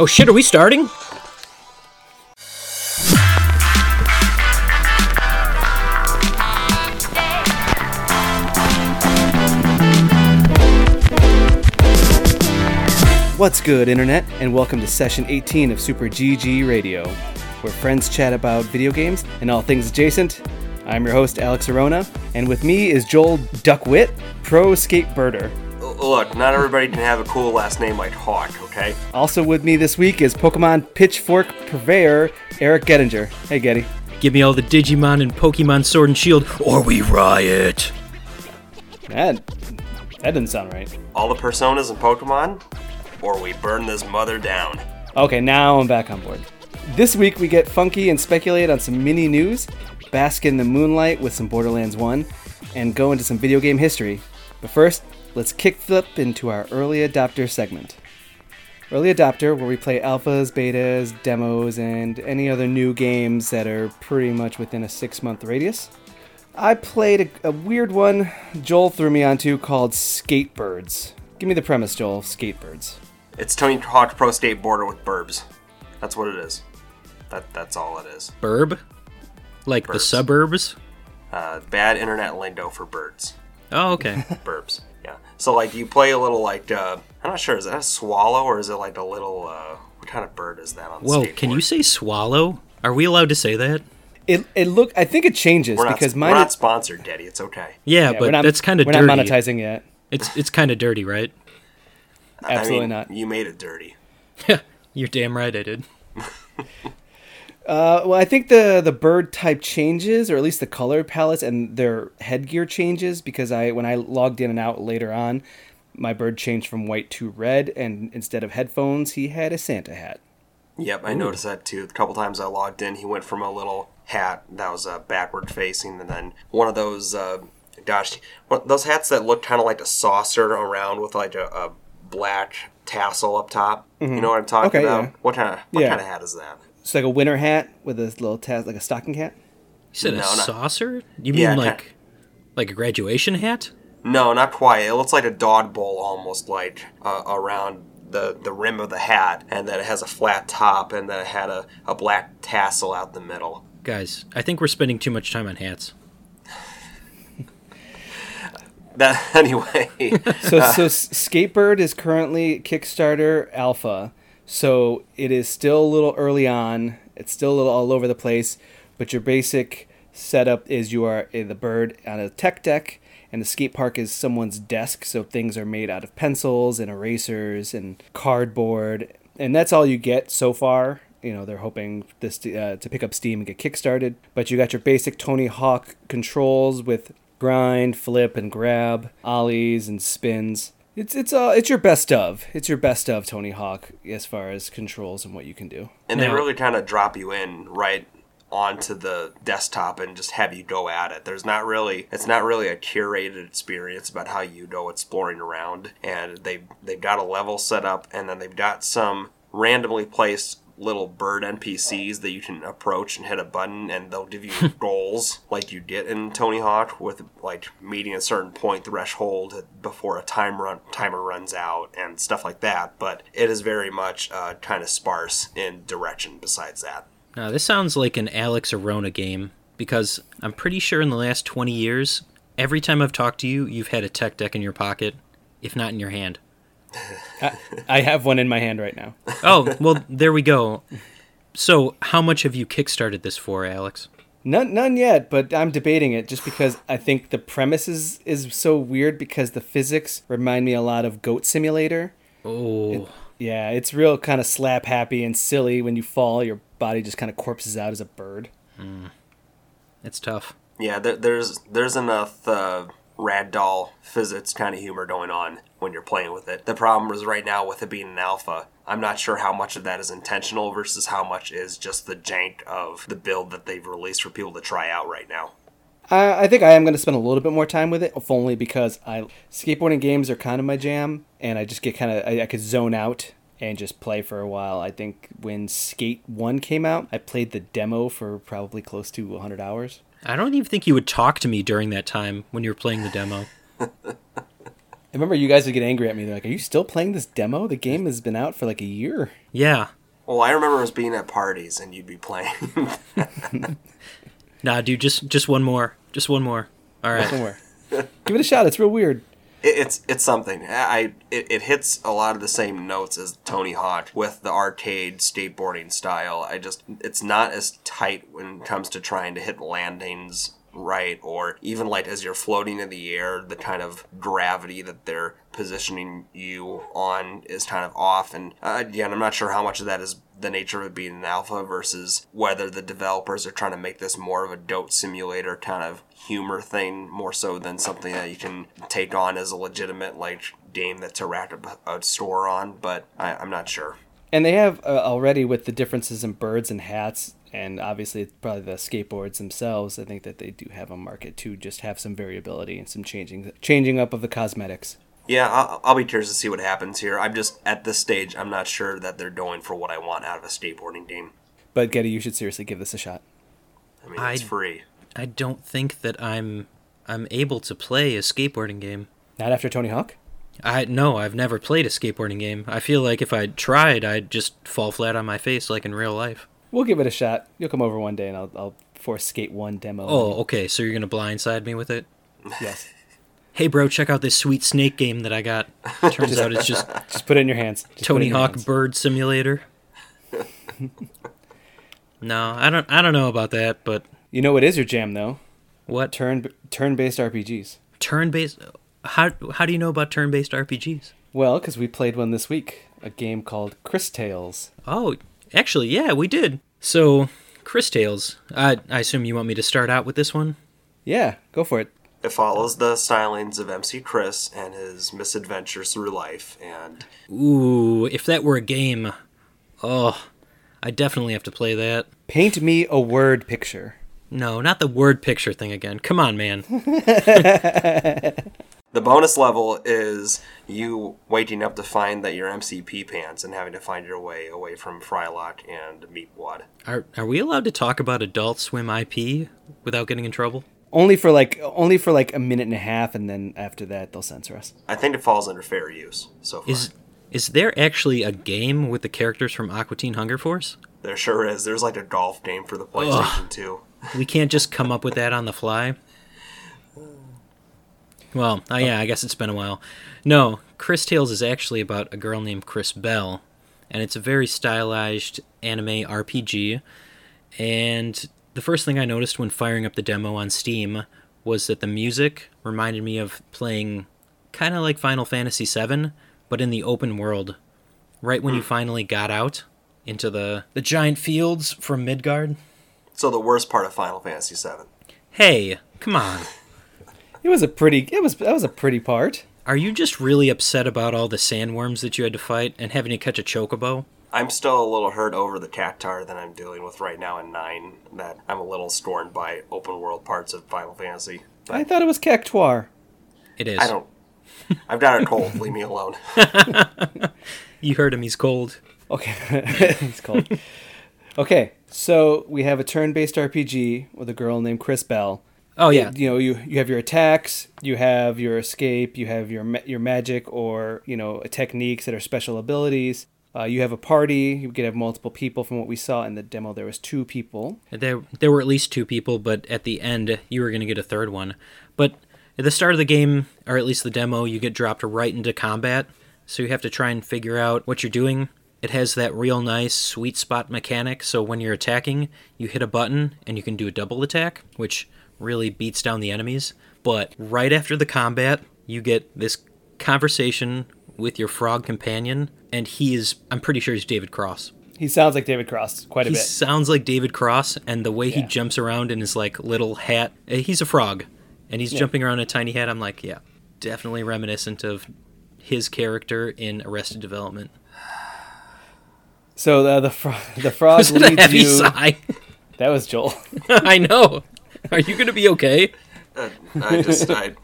Oh shit, are we starting? What's good, Internet, and welcome to session 18 of Super GG Radio, where friends chat about video games and all things adjacent. I'm your host, Alex Arona, and with me is Joel Duckwit, pro skateboarder. Look, not everybody can have a cool last name like Hawk, okay? Also with me this week is Pokemon Pitchfork purveyor Eric Gettinger. Hey, Getty. Give me all the Digimon and Pokemon Sword and Shield, or we riot. That, that didn't sound right. All the personas in Pokemon, or we burn this mother down. Okay, now I'm back on board. This week we get funky and speculate on some mini news, bask in the moonlight with some Borderlands 1, and go into some video game history. But first, let's kickflip into our early adopter segment. Early adopter, where we play alphas, betas, demos, and any other new games that are pretty much within a six month radius. I played a, a weird one Joel threw me onto called Skatebirds. Give me the premise, Joel. Skatebirds. It's Tony Hawk Pro Skateboarder with burbs. That's what it is. That that's all it is. Burb? Like the suburbs? Uh, bad internet lingo for birds. Oh, okay. Burbs. Yeah. So like you play a little like uh, I'm not sure is that a swallow or is it like a little uh, what kind of bird is that on the Whoa, skateboard? can you say swallow? Are we allowed to say that? It, it look. I think it changes We're not, because we're not sponsored, Daddy. It's okay. Yeah, yeah, but not- that's kind of We're dirty. not monetizing yet. It's it's kind of dirty, right? Absolutely I mean, not. You made it dirty. You're damn right I did. Uh, well, I think the the bird type changes, or at least the color palettes and their headgear changes because I when I logged in and out later on, my bird changed from white to red, and instead of headphones, he had a Santa hat. Yep, I noticed that too. A couple times I logged in, he went from a little hat that was uh, backward facing, and then one of those, uh, gosh, those hats that look kind of like a saucer around with like a, a black tassel up top. You know what I'm talking Okay, about? yeah. What kind of what Yeah. kind of hat is that? It's like a winter hat with a little tas like a stocking hat. You said No, a not- saucer? You mean Yeah, like ki- like a graduation hat? No, not quite. It looks like a dog bowl almost, like uh, around the the rim of the hat, and then it has a flat top, and then it had a, a black tassel out the middle. Guys, I think we're spending too much time on hats. That anyway. So so Skatebird is currently Kickstarter alpha, so it is still a little early on. It's still a little all over the place, but your basic setup is you are the bird on a tech deck, and the skate park is someone's desk. So things are made out of pencils and erasers and cardboard, and that's all you get so far. You know they're hoping this to, uh, to pick up steam and get kickstarted. But you got your basic Tony Hawk controls with grind, flip, and grab, ollies and spins. It's it's uh it's your best of. It's your best of Tony Hawk as far as controls and what you can do. And they really kind of drop you in right onto the desktop and just have you go at it. There's not really it's not really a curated experience about how you go exploring around. And they they've got a level set up and then they've got some randomly placed little bird NPCs that you can approach and hit a button and they'll give you goals like you get in Tony Hawk with like meeting a certain point threshold before a time run timer runs out and stuff like that. But it is very much uh, kind of sparse in direction besides that. Now, this sounds like an Alex Arona game because I'm pretty sure in the last 20 years, every time I've talked to you, you've had a tech deck in your pocket, if not in your hand. I have one in my hand right now. Oh, well, there we go. So, how much have you kickstarted this for, Alex? None none yet, but I'm debating it just because I think the premise is, is so weird because the physics remind me a lot of Goat Simulator. Oh, Yeah, it's real kind of slap happy and silly when you fall, your body just kind of corpses out as a bird. it's tough. Yeah, there, there's there's enough uh, ragdoll physics kind of humor going on when you're playing with it. The problem is right now with it being an alpha, I'm not sure how much of that is intentional versus how much is just the jank of the build that they've released for people to try out right now. I, I think I am going to spend a little bit more time with it, if only because I skateboarding games are kind of my jam, and I just get kind of I, I could zone out and just play for a while. I think when Skate One came out, I played the demo for probably close to 100 hours. I don't even think you would talk to me during that time when you were playing the demo. I remember you guys would get angry at me. They're like, "Are you still playing this demo? The game has been out for like a year." Yeah. Well, I remember us being at parties and you'd be playing. Nah, dude, just just one more. Just one more. All right. Somewhere. Give it a shot. It's real weird. It- it's it's something. I it, it hits a lot of the same notes as Tony Hawk with the arcade skateboarding style. I just it's not as tight when it comes to trying to hit landings right or even like as you're floating in the air the kind of gravity that they're positioning you on is kind of off. And uh, again i'm not sure how much of that is the nature of it being an alpha versus whether the developers are trying to make this more of a Goat Simulator kind of humor thing more so than something that you can take on as a legitimate like game that to a store on but I, i'm not sure. And they have uh, already with the differences in birds and hats, and obviously probably the skateboards themselves. I think that they do have a market to just have some variability and some changing changing up of the cosmetics. Yeah, I'll, I'll be curious to see what happens here. I'm just at this stage, I'm not sure that they're going for what I want out of a skateboarding game. But Getty, you should seriously give this a shot. I mean, it's I- free. I don't think that I'm I'm able to play a skateboarding game. Not after Tony Hawk. I no, I've never played a skateboarding game. I feel like if I tried, I'd just fall flat on my face like in real life. We'll give it a shot. You'll come over one day, and I'll, I'll force Skate One demo. Oh, okay, so you're gonna blindside me with it? yes. Hey, bro, check out this sweet snake game that I got. Turns out it's just Just put it in your hands. Just Tony your Hawk hands. Bird Simulator. no, I don't. I don't know about that, but You know what is your jam though? what Turn turn based RPGs. turn-based? How how do you know about turn-based RPGs? Well, because we played one this week, a game called Cris Tales. Oh, actually, yeah, we did. So, Cris Tales. I I assume you want me to start out with this one. Yeah, go for it. It follows the stylings of MC Chris and his misadventures through life, and Ooh, if that were a game, oh, I definitely have to play that. Paint me a word picture. No, not the word picture thing again. Come on, man. the bonus level is you waking up to find that you're MC Pee Pants and having to find your way away from Frylock and Meatwad. Are are we allowed to talk about Adult Swim IP without getting in trouble? Only for like only for like a minute and a half, and then after that they'll censor us. I think it falls under fair use so far. Is is there actually a game with the characters from Aqua Teen Hunger Force? there sure is. There's like a golf game for the PlayStation 2. We can't just come up with that on the fly. Well, uh, yeah, I guess it's been a while. No, Cris Tales is actually about a girl named Crisbell, and it's a very stylized anime RPG. And the first thing I noticed when firing up the demo on Steam was that the music reminded me of playing kind of like Final Fantasy VII, but in the open world. Right when you finally got out into the the giant fields from Midgard. So the worst part of Final Fantasy VII. Hey, come on. It was a pretty. It was that was a pretty part. Are you just really upset about all the sandworms that you had to fight and having to catch a chocobo? I'm still a little hurt over the cactar that I'm dealing with right now in 9, that I'm a little scorned by open world parts of Final Fantasy. I thought it was Cactuar. It is. I don't. I've got a cold. Leave me alone. You heard him, he's cold. Okay, it's called. Okay, so we have a turn-based RPG with a girl named Crisbell. Oh, yeah. You know, you you have your attacks, you have your escape, you have your your magic or you know techniques that are special abilities. Uh, you have a party. You could have multiple people. From what we saw in the demo, there was two people. There, there were at least two people, but at the end, you were going to get a third one. But at the start of the game, or at least the demo, you get dropped right into combat. So you have to try and figure out what you're doing. It has that real nice sweet spot mechanic. So when you're attacking, you hit a button and you can do a double attack, which really beats down the enemies. But right after the combat, you get this conversation with your frog companion, and he is, I'm pretty sure he's David Cross. He sounds like David Cross quite a He bit. He sounds like David Cross, and the way he jumps around in his like little hat. eh, He's a frog, and he's Yeah. jumping around in a tiny hat. I'm like, yeah, definitely reminiscent of his character in Arrested Development. So the the, fro- the frog Was it a leads you. sigh? That was Joel. I know. Are you gonna be okay? Uh, I just I,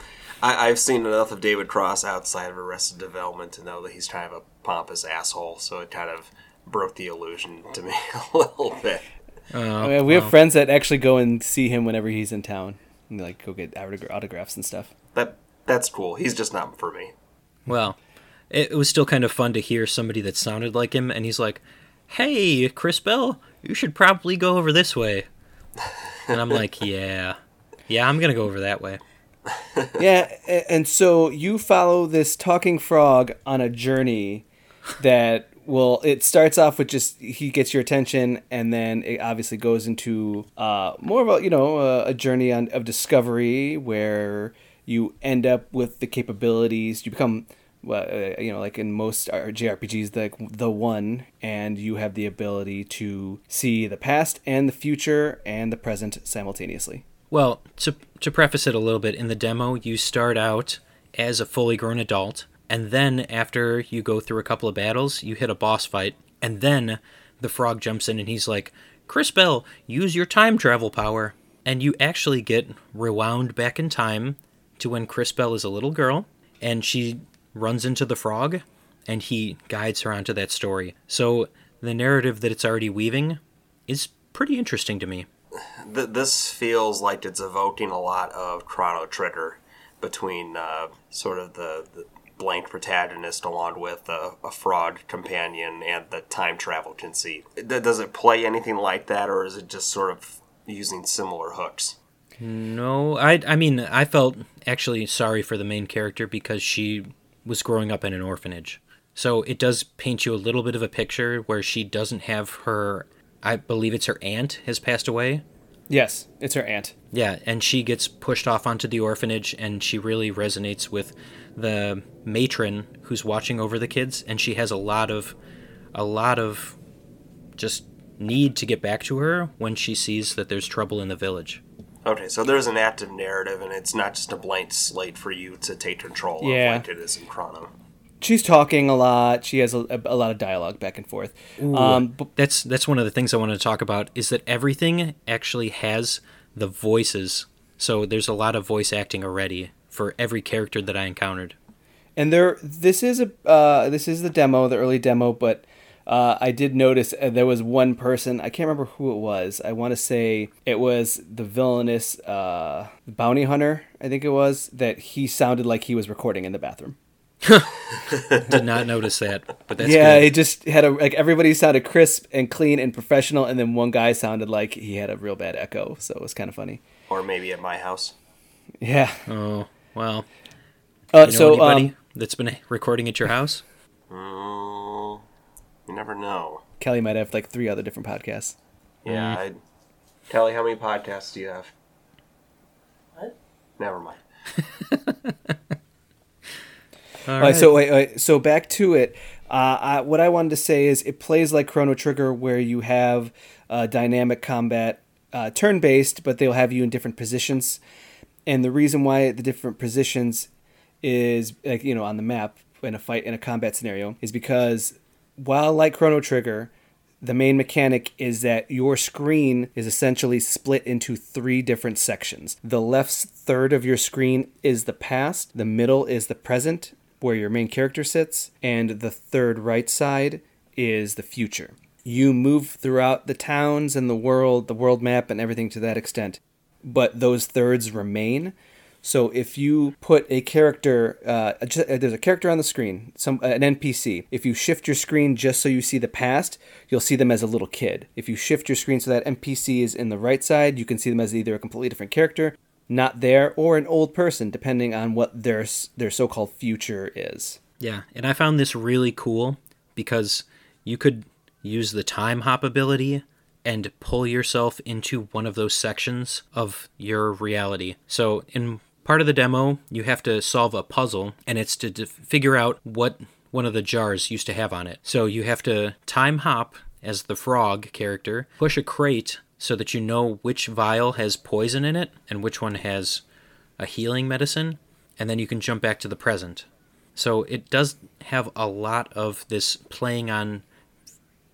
I I've seen enough of David Cross outside of Arrested Development to know that he's kind of a pompous asshole. So it kind of broke the illusion to me a little bit. Oh, I mean, we have friends that actually go and see him whenever he's in town, and like go get autographs and stuff. That that's cool. He's just not for me. Well, it, it was still kind of fun to hear somebody that sounded like him, and he's like, "Hey, Crisbell, you should probably go over this way." And I'm like, "Yeah, yeah, I'm gonna go over that way." yeah, and so you follow this talking frog on a journey that will. It starts off with just he gets your attention, and then it obviously goes into uh, more of a you know a, a journey on of discovery where you end up with the capabilities. You become. Well, uh, you know, like in most JRPGs, like the one, and you have the ability to see the past and the future and the present simultaneously. Well, to to preface it a little bit, in the demo you start out as a fully grown adult, and then after you go through a couple of battles, you hit a boss fight, and then the frog jumps in and he's like, "Crisbell, use your time travel power." And you actually get rewound back in time to when Crisbell is a little girl and she runs into the frog and he guides her onto that story. So the narrative that it's already weaving is pretty interesting to me. Th- this feels like it's evoking a lot of Chrono Trigger between uh, sort of the, the blank protagonist along with a, a fraud companion and the time travel conceit. Does it play anything like that, or is it just sort of using similar hooks? No, I I mean I felt actually sorry for the main character because she was growing up in an orphanage. So it does paint you a little bit of a picture where she doesn't have her I believe it's her aunt has passed away. Yes, it's her aunt. Yeah, and she gets pushed off onto the orphanage and she really resonates with the matron who's watching over the kids and she has a lot of a lot of just need to get back to her when she sees that there's trouble in the village. Okay, so there's an active narrative, and it's not just a blank slate for you to take control Yeah. of like it is in Chrono. She's talking a lot. She has a, a, lot of dialogue back and forth. Um, but That's that's one of the things I wanted to talk about is that everything actually has the voices. So there's a lot of voice acting already for every character that I encountered. and there, this is a uh, this is the demo, the early demo. But uh, I did notice uh, there was one person. I can't remember who it was. I want to say it was the villainous uh, bounty hunter. I think it was that he sounded like he was recording in the bathroom. Did not notice that, but that's yeah, good. it just had a like everybody sounded crisp and clean and professional, and then one guy sounded like he had a real bad echo. So it was kind of funny. Or maybe at my house. Yeah. Oh well, Uh, you know so anybody um, that's been recording at your house? Mm, you never know. Kelly might have like three other different podcasts. Yeah. I, Kelly, how many podcasts do you have? What? Never mind. All All right. So wait, wait, so back to it. Uh, I, what I wanted to say is it plays like Chrono Trigger, where you have uh, dynamic combat, uh, turn-based, but they'll have you in different positions. And the reason why the different positions is like you know on the map in a fight in a combat scenario is because while like Chrono Trigger, the main mechanic is that your screen is essentially split into three different sections. The left third of your screen is the past, the middle is the present, where your main character sits, and the third right side is the future. You move throughout the towns and the world, the world map, and everything to that extent, but those thirds remain. So if you put a character, uh, uh, there's a character on the screen, some uh, an NPC. If you shift your screen just so you see the past, you'll see them as a little kid. If you shift your screen so that NPC is in the right side, you can see them as either a completely different character, not there, or an old person, depending on what their their so-called future is. Yeah, and I found this really cool because you could use the time hop ability and pull yourself into one of those sections of your reality. So, in part of the demo, you have to solve a puzzle, and it's to figure out what one of the jars used to have on it. So, you have to time hop as the frog character, push a crate so that you know which vial has poison in it and which one has a healing medicine, and then you can jump back to the present. So it does have a lot of this playing on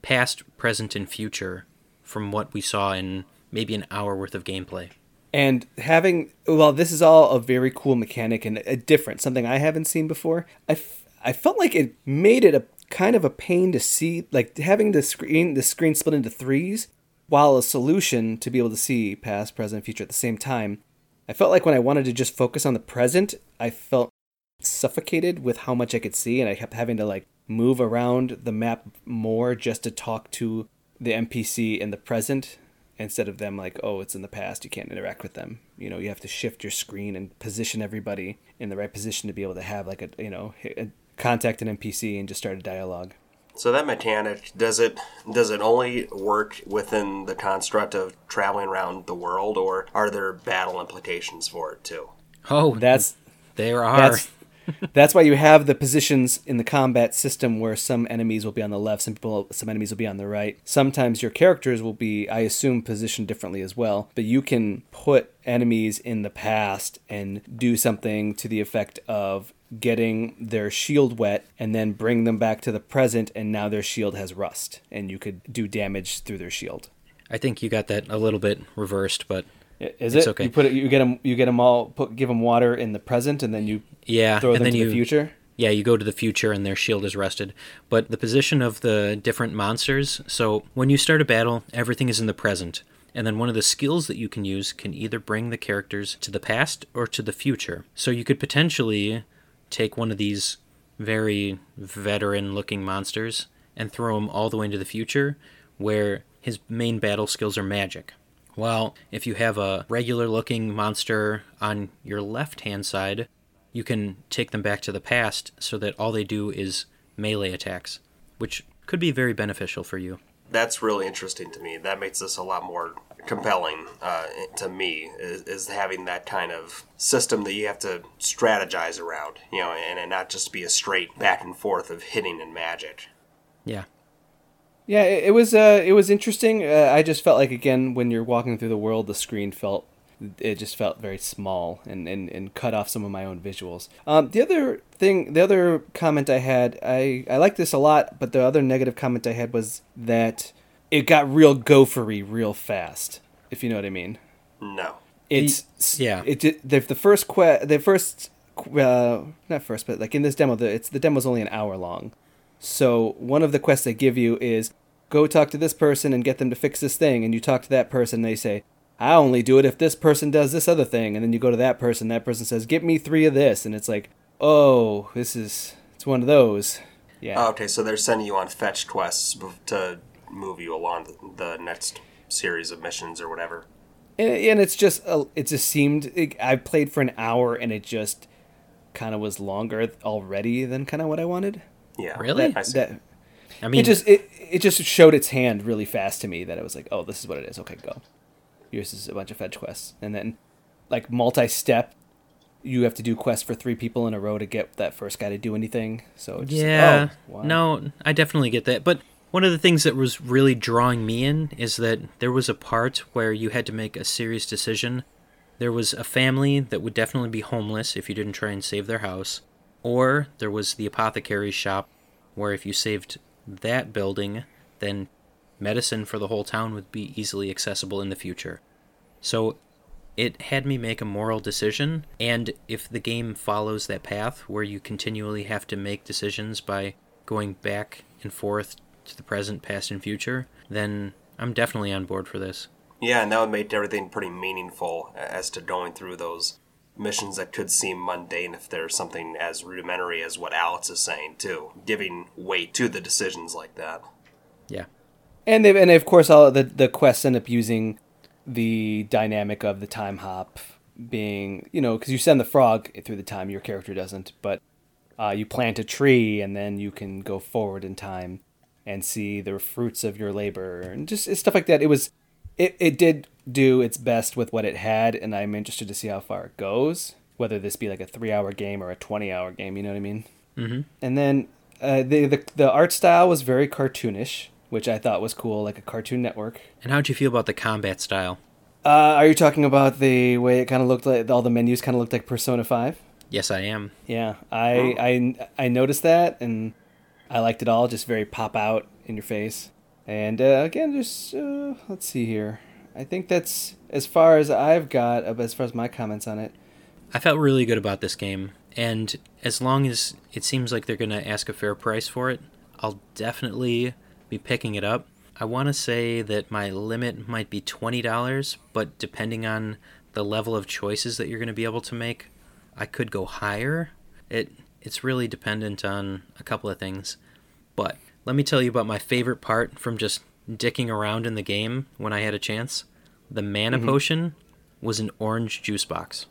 past, present, and future from what we saw in maybe an hour worth of gameplay. And having, well, this is all a very cool mechanic and a different, something I haven't seen before. I, f- I felt like it made it a kind of a pain to see, like having the screen, the screen split into threes, while a solution to be able to see past, present, future at the same time. I felt like when I wanted to just focus on the present, I felt suffocated with how much I could see, and I kept having to like move around the map more just to talk to the NPC in the present instead of them like, oh, it's in the past, you can't interact with them. You know, you have to shift your screen and position everybody in the right position to be able to have like a you know a, contact an NPC and just start a dialogue. So that mechanic does it does it only work within the construct of traveling around the world, or are there battle implications for it too? Oh, That's there are. that's that's why you have the positions in the combat system where some enemies will be on the left, some people, some enemies will be on the right. Sometimes your characters will be, I assume, positioned differently as well. But you can put enemies in the past and do something to the effect of getting their shield wet and then bring them back to the present and now their shield has rust and you could do damage through their shield I think you got that a little bit reversed, but is It's it okay. you put it you get them you get them all put give them water in the present and then you yeah, throw and them then to you the future Yeah, you go to the future and their shield is rested. But the position of the different monsters, so when you start a battle, everything is in the present. And then one of the skills that you can use can either bring the characters to the past or to the future. So you could potentially take one of these very veteran looking monsters and throw him all the way into the future where his main battle skills are magic. While if you have a regular looking monster on your left hand side, you can take them back to the past so that all they do is melee attacks, which could be very beneficial for you. That's really interesting to me. That makes this a lot more compelling uh, to me. Is, is having that kind of system that you have to strategize around, you know, and, and not just be a straight back and forth of hitting and magic. Yeah. Yeah, it, it was uh, it was interesting. Uh, I just felt like again when you're walking through the world, the screen felt it just felt very small and, and, and cut off some of my own visuals. Um, the other thing, the other comment I had, I I like this a lot, but the other negative comment I had was that it got real gophery real fast. If you know what I mean. No. It's yeah. It did, the the first que the first uh, not first, but like in this demo, the it's the demo's only an hour long. So one of the quests they give you is go talk to this person and get them to fix this thing, and you talk to that person. They say, "I only do it if this person does this other thing," and then you go to that person. That person says, "Get me three of this," and it's like, "Oh, this is it's one of those." Yeah. Oh, okay, so they're sending you on fetch quests to move you along the, the next series of missions or whatever. and, and it's just it just seemed it, I played for an hour and it just kind of was longer already than kind of what I wanted. Yeah. Really? I see. That I mean, it just it it just showed its hand really fast to me that it was like, oh, this is what it is. Okay, go. Here's just a bunch of fetch quests, and then like multi-step, you have to do quests for three people in a row to get that first guy to do anything. So just like, yeah. oh, wow. No, I definitely get that. But one of the things that was really drawing me in is that there was a part where you had to make a serious decision. There was a family that would definitely be homeless if you didn't try and save their house, or there was the apothecary's shop where if you saved that building, then medicine for the whole town would be easily accessible in the future. So it had me make a moral decision, and if the game follows that path where you continually have to make decisions by going back and forth to the present, past, and future, then I'm definitely on board for this. Yeah, and that would make everything pretty meaningful as to going through those missions that could seem mundane if there's something as rudimentary as what Alex is saying, too. Giving weight to the decisions like that. Yeah. And they and of course all the the quests end up using the dynamic of the time hop being you know because you send the frog through the time your character doesn't but uh, you plant a tree and then you can go forward in time and see the fruits of your labor and just stuff like that it was it, it did do its best with what it had and i'm interested to see how far it goes whether this be like a three hour game or a 20 hour game you know what i mean Mm-hmm. and then uh, the, the the art style was very cartoonish, which I thought was cool, like a Cartoon Network. And how'd you feel about the combat style? Uh, are you talking about the way it kind of looked like all the menus kind of looked like Persona Five? Yes, I am. Yeah, I I I noticed that, and I liked it all. Just very pop out in your face. And uh, again, just uh, let's see here. I think that's as far as I've got, as far as my comments on it. I felt really good about this game, and as long as it seems like they're going to ask a fair price for it, I'll definitely be picking it up. I want to say that my limit might be $20, but depending on the level of choices that you're going to be able to make, I could go higher. It it's really dependent on a couple of things. But let me tell you about my favorite part from just dicking around in the game when I had a chance. The mana potion was an orange juice box.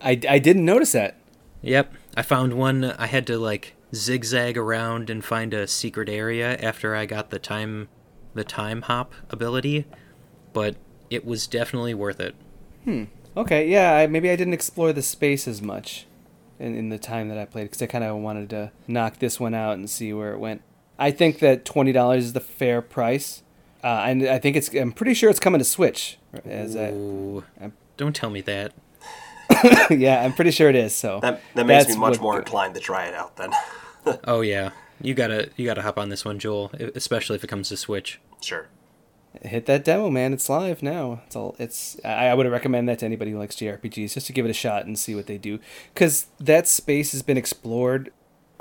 I, I didn't notice that. Yep, I found one. I had to like zigzag around and find a secret area after I got the time the time hop ability, but it was definitely worth it. Hmm. Okay, yeah, I, maybe I didn't explore the space as much in, in the time that I played because I kind of wanted to knock this one out and see where it went. I think that twenty dollars is the fair price, uh, and I think it's. I'm pretty sure it's coming to Switch. As I, Ooh, don't tell me that. yeah, I'm pretty sure it is. So That that makes that's me much what- more inclined to try it out then. Oh yeah, you gotta you gotta hop on this one, Joel. Especially if it comes to Switch. sure. Hit that demo, man. It's live now. It's all. It's. I, I would recommend that to anybody who likes JRPGs, just to give it a shot and see what they do, because that space has been explored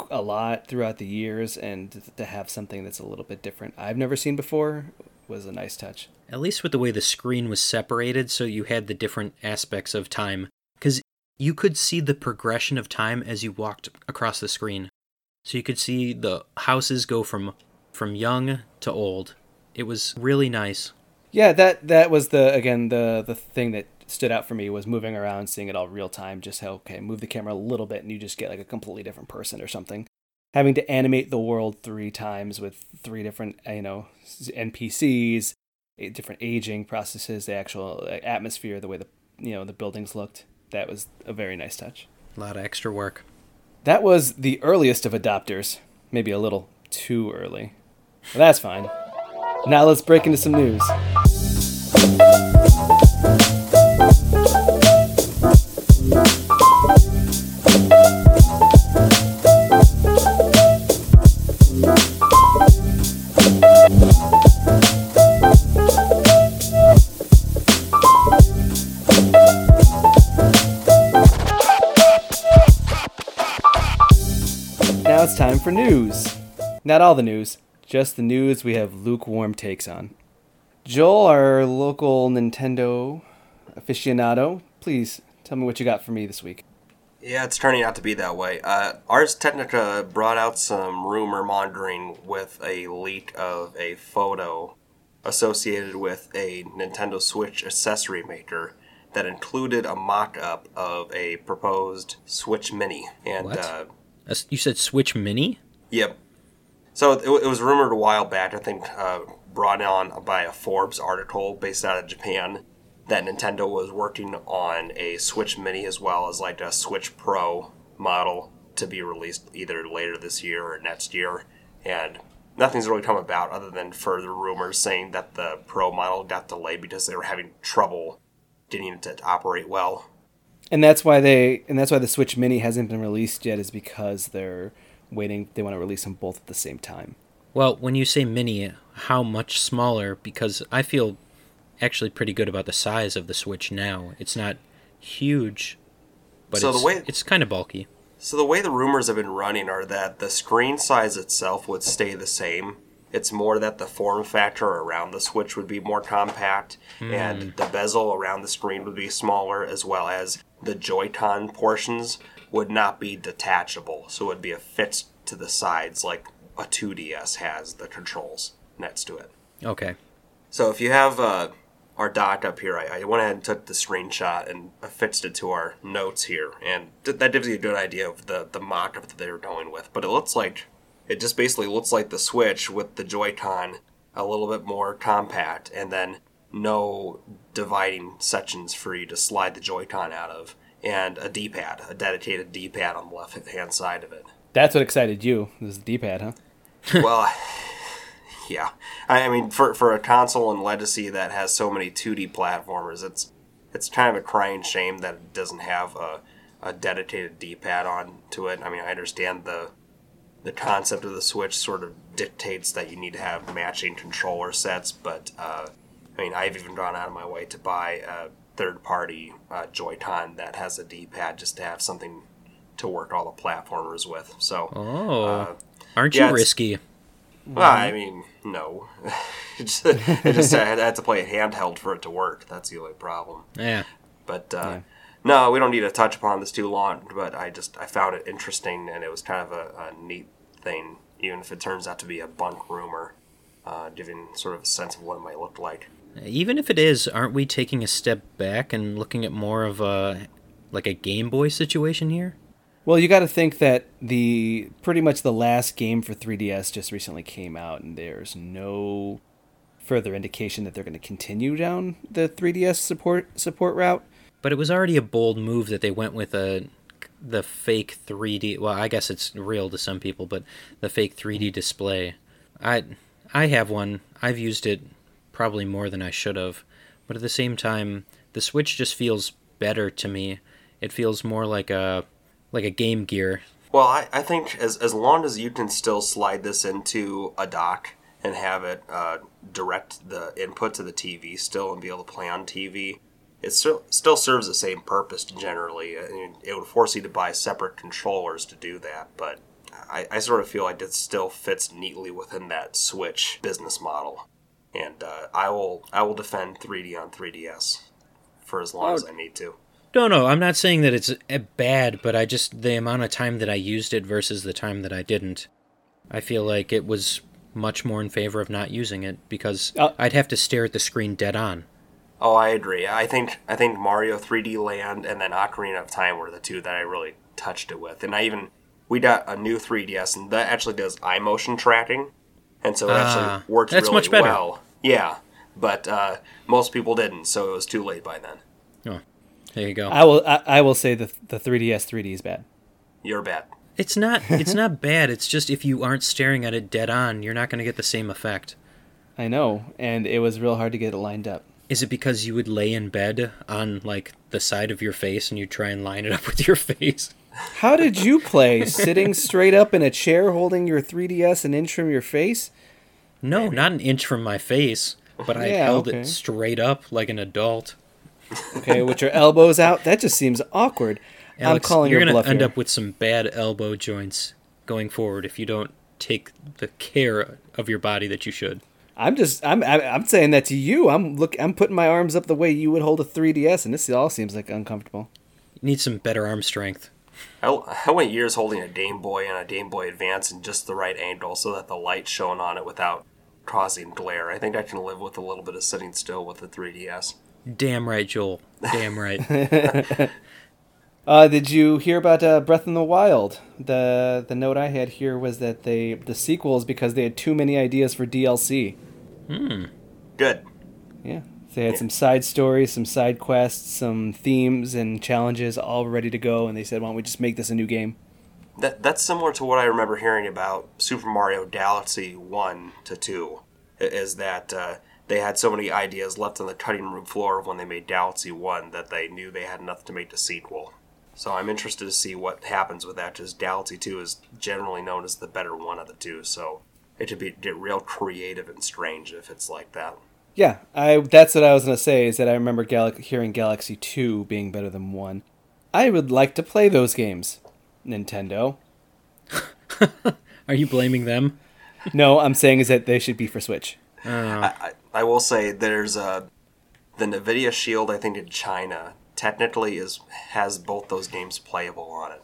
a lot throughout the years, and to have something that's a little bit different, I've never seen before, was a nice touch. At least with the way the screen was separated, so you had the different aspects of time, because you could see the progression of time as you walked across the screen. So you could see the houses go from from young to old. It was really nice. Yeah, that that was the again the the thing that stood out for me was moving around, seeing it all real time. Just how okay, move the camera a little bit, and you just get like a completely different person or something. Having to animate the world three times with three different uh, you know NPCs, different aging processes, the actual uh, atmosphere, the way the you know the buildings looked. That was a very nice touch. A lot of extra work. That was the earliest of adopters, maybe a little too early. But that's fine. Now let's break into some news. It's time for news. Not all the news, just the news we have lukewarm takes on. Joel, our local Nintendo aficionado, please tell me what you got for me this week. Yeah, it's turning out to be that way. Uh, Ars Technica brought out some rumor mongering with a leak of a photo associated with a Nintendo Switch accessory maker that included a mock up of a proposed Switch Mini. And What? Uh, Uh, You said Switch Mini? Yep. So it, it was rumored a while back, I think, uh, brought on by a Forbes article based out of Japan, that Nintendo was working on a Switch Mini as well as like a Switch Pro model to be released either later this year or next year. And nothing's really come about other than further rumors saying that the Pro model got delayed because they were having trouble getting it to operate well. And that's why they and that's why the Switch Mini hasn't been released yet is because they're waiting they want to release them both at the same time. Well, when you say mini, how much smaller? Because I feel actually pretty good about the size of the Switch now. It's not huge, but So the it's, way- it's kind of bulky. So the way the rumors have been running are that the screen size itself would stay the same. It's more that the form factor around the Switch would be more compact, and hmm. the bezel around the screen would be smaller, as well as the Joy-Con portions would not be detachable, so it would be affixed to the sides like a 2DS has the controls next to it. Okay. So if you have uh, our dock up here, I, I went ahead and took the screenshot and affixed it to our notes here, and th- that gives you a good idea of the the mock-up that they were going with. But it looks like it just basically looks like the Switch with the Joy-Con a little bit more compact, and then no dividing sections for you to slide the Joy-Con out of, and a D-pad, a dedicated D-pad on the left-hand side of it. That's what excited you. This D-pad, huh? well, yeah. I I mean, for for a console in Legacy that has so many 2D platformers, it's it's kind of a crying shame that it doesn't have a, a dedicated D-pad on to it. I mean, I understand the the concept of the Switch sort of dictates that you need to have matching controller sets, but uh, I mean, I've even gone out of my way to buy a third-party uh, Joy-Con that has a D-pad just to have something to work all the platformers with. So. Oh, Uh, aren't yeah, you risky? Well, I mean, no. It's just, it just I had to play it handheld for it to work. That's the only problem. Yeah. But uh, No, we don't need to touch upon this too long, but I just I found it interesting and it was kind of a, a neat thing, even if it turns out to be a bunk rumor, uh, giving sort of a sense of what it might look like. Even if it is, aren't we taking a step back and looking at more of a like a Game Boy situation here? Well, you got to think that the pretty much the last game for 3DS just recently came out, and there's no further indication that they're going to continue down the 3DS support support route. But it was already a bold move that they went with a the fake 3D. Well, I guess it's real to some people, but the fake 3D display. I I have one. I've used it probably more than I should have, but at the same time, the Switch just feels better to me. It feels more like a like a Game Gear. Well, I, I think as as long as you can still slide this into a dock and have it uh, direct the input to the TV still and be able to play on TV, it still still serves the same purpose generally. I mean, it would force you to buy separate controllers to do that, but I, I sort of feel like it still fits neatly within that Switch business model. And uh, I will I will defend 3D on 3DS for as long Oh. as I need to. No, no, I'm not saying that it's uh, bad, but I just the amount of time that I used it versus the time that I didn't. I feel like it was much more in favor of not using it because Uh, I'd have to stare at the screen dead on. Oh, I agree. I think I think Mario 3D Land and then Ocarina of Time were the two that I really touched it with. And I even we got a new 3DS and that actually does eye motion tracking, and so it Ah, actually worked that's really much better. well. Yeah, but uh, most people didn't, so it was too late by then. Oh, there you go. I will I, I will say the the 3DS 3D is bad. You're bad. It's not it's not bad. It's just if you aren't staring at it dead on, you're not going to get the same effect. I know, and it was real hard to get it lined up. Is it because you would lay in bed on like the side of your face and you try and line it up with your face? How did you play? Sitting straight up in a chair holding your 3DS an inch from your face? No, not an inch from my face, but I Yeah, held okay. it straight up like an adult. Okay, with your elbows out? That just seems awkward. Alex, I'm calling you're your gonna bluff end here. up with some bad elbow joints going forward if you don't take the care of your body that you should. I'm just I'm I'm I'm saying that to you. I'm look I'm putting my arms up the way you would hold a 3DS, and this all seems like uncomfortable. You need some better arm strength. I, I went years holding a Game Boy and a Game Boy Advance in just the right angle so that the light shone on it without causing glare. I think I can live with a little bit of sitting still with the 3DS. Damn right, Joel. Damn right. Uh, did you hear about uh, Breath in the Wild? The the note I had here was that they the sequels because they had too many ideas for DLC. Hmm. Good. Yeah, they had some side stories, some side quests, some themes and challenges all ready to go, and they said, "Why don't we just make this a new game?" That that's similar to what I remember hearing about Super Mario Galaxy One to Two, is that uh, they had so many ideas left on the cutting room floor of when they made Galaxy One that they knew they had enough to make the sequel. So I'm interested to see what happens with that. Because Galaxy Two is generally known as the better one of the two, so it should be get real creative and strange if it's like that. Yeah, I that's what I was gonna say. Is that I remember Gal- hearing Galaxy Two being better than one. I would like to play those games, Nintendo. Are you blaming them? No, I'm saying is that they should be for Switch. Uh, I, I, I will say there's a the Nvidia Shield. I think in China technically is has both those games playable on it,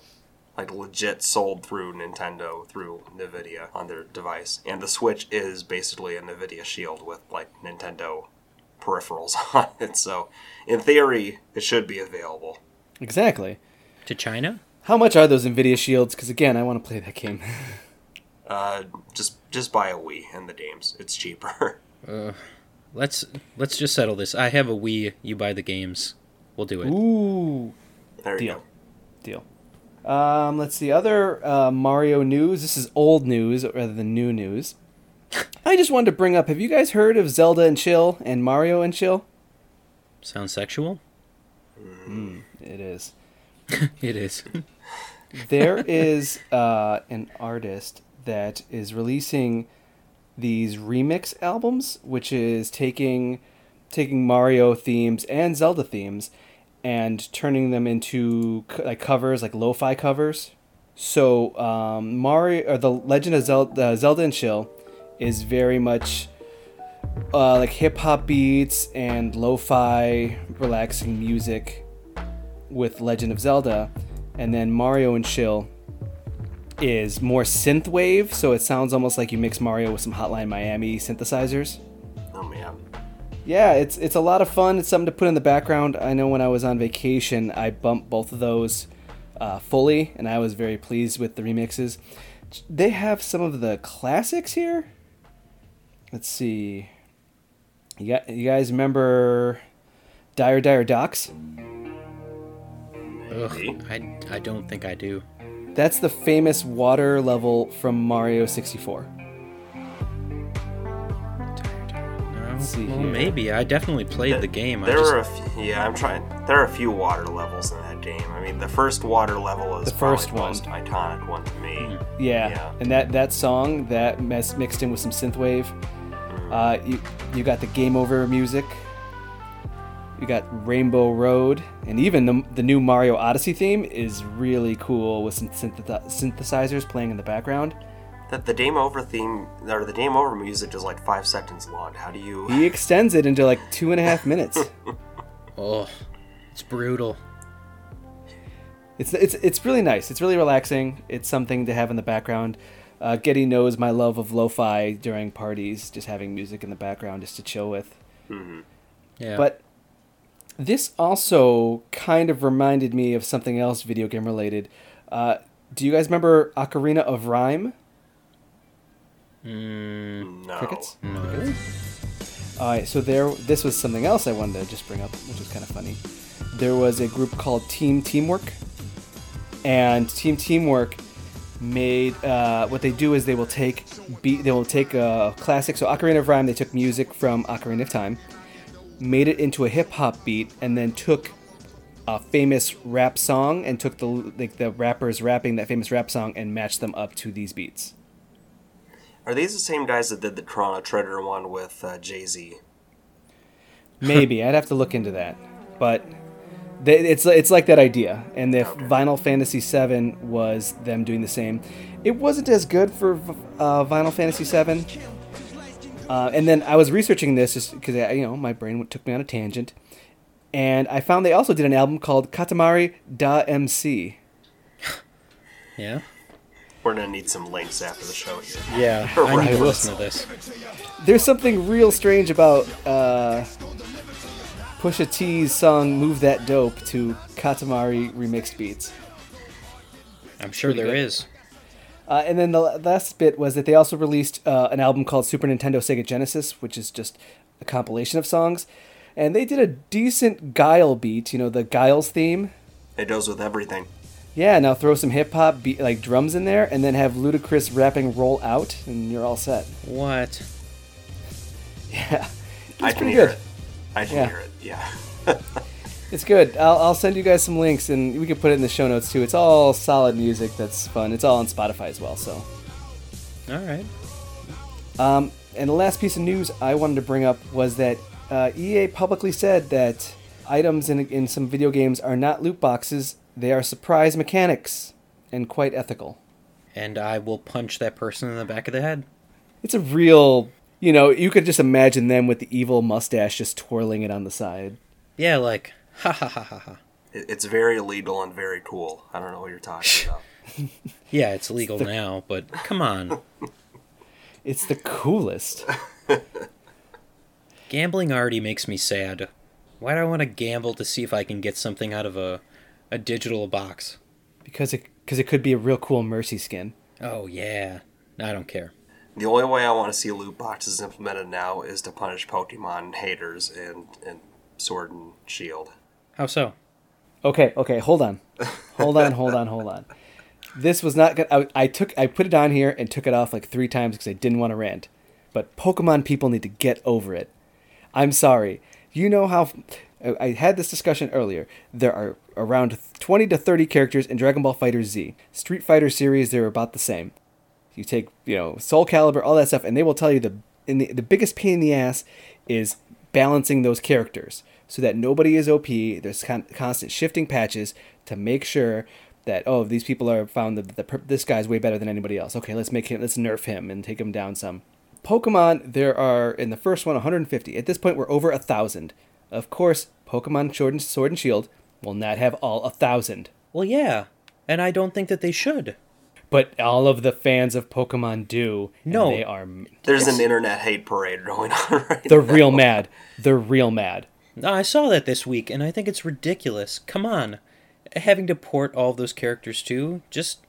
like legit sold through Nintendo through Nvidia on their device, and the Switch is basically a Nvidia Shield with like Nintendo peripherals on it. So in theory, it should be available. Exactly. to China? How much are those Nvidia shields? Because again, I want to play that game. Uh, just just buy a Wii and the games. It's cheaper. Let's let's just settle this. I have a Wii. You buy the games. We'll do it. Ooh, there you Deal. go. deal. Um, let's see other uh, Mario news. This is old news rather than new news. I just wanted to bring up. Have you guys heard of Zelda and Chill and Mario and Chill? Sounds sexual? It is. It is. there is uh, an artist that is releasing these remix albums, which is taking taking Mario themes and Zelda themes and turning them into co- like covers, like lo-fi covers. So um, Mario or the Legend of Zelda, uh, Zelda and Chill is very much uh, like hip hop beats and lo-fi relaxing music with Legend of Zelda, and then Mario and Chill is more synthwave, so it sounds almost like you mix Mario with some Hotline Miami synthesizers. Oh man. Yeah, it's it's a lot of fun. It's something to put in the background. I know when I was on vacation, I bumped both of those uh, fully, and I was very pleased with the remixes. They have some of the classics here. Let's see. You got, you guys remember Dire Dire Docks? Ugh, I, I don't think I do. That's the famous water level from Mario 64. No, see well, here. maybe. I definitely played the game. I There just, are a few, yeah, I'm trying. There are a few water levels in that game. I mean, the first water level is The first one. the most iconic one to me. Yeah. Yeah. and that that song that mes- mixed in with some synthwave. Uh, you you got the game over music. You got Rainbow Road, and even the, the new Mario Odyssey theme is really cool with some syntheti- synthesizers playing in the background. That the game over theme or the game over music is like five seconds long. How do you? He extends it into like two and a half minutes. oh, it's brutal. It's it's it's really nice. It's really relaxing. It's something to have in the background. Uh, Getty knows my love of lo-fi during parties, just having music in the background just to chill with. Yeah. But this also kind of reminded me of something else video game related. Uh, do you guys remember Ocarina of Rhyme? Mm, No. Crickets? no. All right, so there. This was something else I wanted to just bring up, which was kind of funny. There was a group called Team Teamwork, and Team Teamwork made uh, what they do is they will take beat they will take a classic. So Ocarina of Rhyme, they took music from Ocarina of Time, made it into a hip hop beat, and then took a famous rap song and took the like the rappers rapping that famous rap song and matched them up to these beats. Are these the same guys that did the Toronto Treasure one with uh, Jay Z? Maybe I'd have to look into that, but they, it's it's like that idea. And if Okay. Vinyl Fantasy VII was them doing the same, it wasn't as good for uh, Vinyl Fantasy VII. Uh, and then I was researching this just because you know my brain took me on a tangent, and I found they also did an album called Katamari Da MC. Yeah. We're gonna need some links after the show here. Yeah. I need to listen to this. There's something real strange about uh, Pusha T's song "Move That Dope" to Katamari remixed beats. I'm sure there good. is. Uh, and then the last bit was that they also released uh, an album called Super Nintendo Sega Genesis, which is just a compilation of songs. And they did a decent Guile beat, you know, the Guile's theme. It goes with everything. Yeah, now throw some hip hop beat like drums in there, and then have Ludacris rapping "Roll Out," and you're all set. What? Yeah, It's can pretty good. it. I can Yeah. hear it. Yeah. it's good. I'll, I'll send you guys some links, and we can put it in the show notes too. It's all solid music that's fun. It's all on Spotify as well. So. All right. Um, and the last piece of news I wanted to bring up was that uh, EA publicly said that items in, in some video games are not loot boxes, they are surprise mechanics and quite ethical. And I will punch that person in the back of the head. It's a real, you know, you could just imagine them with the evil mustache just twirling it on the side. Yeah, like ha ha ha ha ha. It, it's very illegal and very cool. I don't know what you're talking about. Yeah, it's legal now, but come on. It's the coolest. Gambling already makes me sad. Why do I want to gamble to see if I can get something out of a a digital box? because it, cause it could be a real cool Mercy skin. Oh yeah. I don't care. The only way I want to see loot boxes implemented now is to punish Pokemon haters and, and Sword and Shield. How so? Okay, okay, hold on, hold on, hold on, hold on. This was not good. I, I took, I put it on here and took it off like three times because I didn't want to rant. But Pokemon people need to get over it. I'm sorry. You know how I- had this discussion earlier. There are around 20 to 30 characters in Dragon Ball Fighter Z. Street Fighter series, they're about the same. You take, you know, Soul Calibur, all that stuff, and they will tell you the in the, the biggest pain in the ass is balancing those characters so that nobody is OP. There's con- constant shifting patches to make sure that oh these people are found that the, this guy's way better than anybody else. Okay, let's make him let's nerf him and take him down some. Pokemon, there are in the first one 150. At this point, we're over a thousand. Of course, Pokemon Sword and, Sword and Shield, will not have all a thousand. Well, yeah, and I don't think that they should. But all of the fans of Pokemon do. and No. they are There's an internet hate parade going on right now. they're now. real mad. They're real mad. I saw that this week, and I think it's ridiculous. Come on. Having to port all of those characters too, just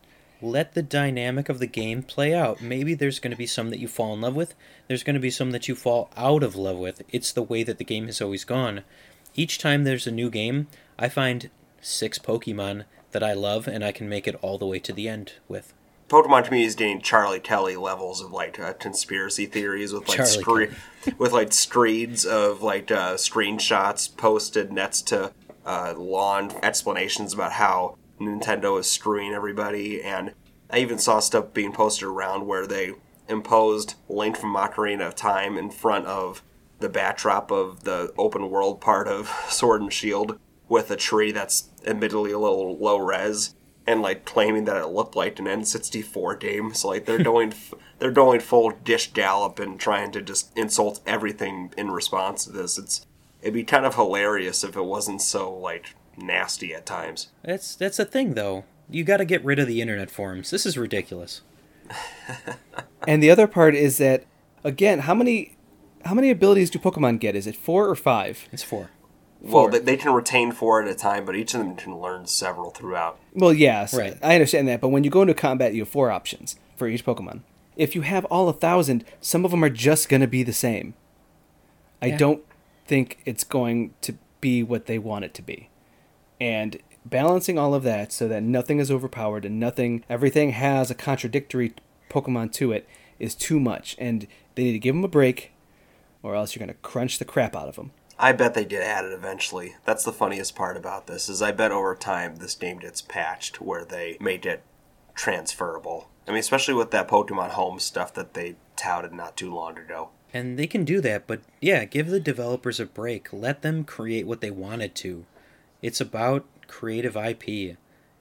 let the dynamic of the game play out. Maybe there's going to be some that you fall in love with, there's going to be some that you fall out of love with. It's the way that the game has always gone. Each time there's a new game, I find six Pokemon that I love and I can make it all the way to the end with. Pokemon to me is getting Charlie Kelly levels of like uh, conspiracy theories with like scre- with like screeds of like uh, screenshots posted next to uh, long explanations about how Nintendo is screwing everybody, and I even saw stuff being posted around where they imposed Link from Ocarina of Time in front of the backdrop of the open world part of Sword and Shield with a tree that's admittedly a little low res and like claiming that it looked like an N64 game. So like they're doing they're going full Gish gallop and trying to just insult everything in response to this. It's it'd be kind of hilarious if it wasn't so like nasty at times. That's that's the thing though. You got to get rid of the internet forums. This is ridiculous. And the other part is that again, how many how many abilities do Pokemon get? Is it four or five? It's four. Well, Four. they, they can retain four at a time, but each of them can learn several throughout. Well, yes, Right. I understand that, but when you go into combat, you have four options for each Pokemon. If you have all a thousand, some of them are just going to be the same. I Yeah. don't think it's going to be what they want it to be. And balancing all of that so that nothing is overpowered and nothing, everything has a contradictory Pokemon to it is too much. And they need to give them a break, or else you're going to crunch the crap out of them. I bet they get added eventually. That's the funniest part about this is I bet over time this game gets patched where they make it transferable. I mean, especially with that Pokemon Home stuff that they touted not too long ago. And they can do that, but yeah, give the developers a break. Let them create what they wanted to. It's about creative IP.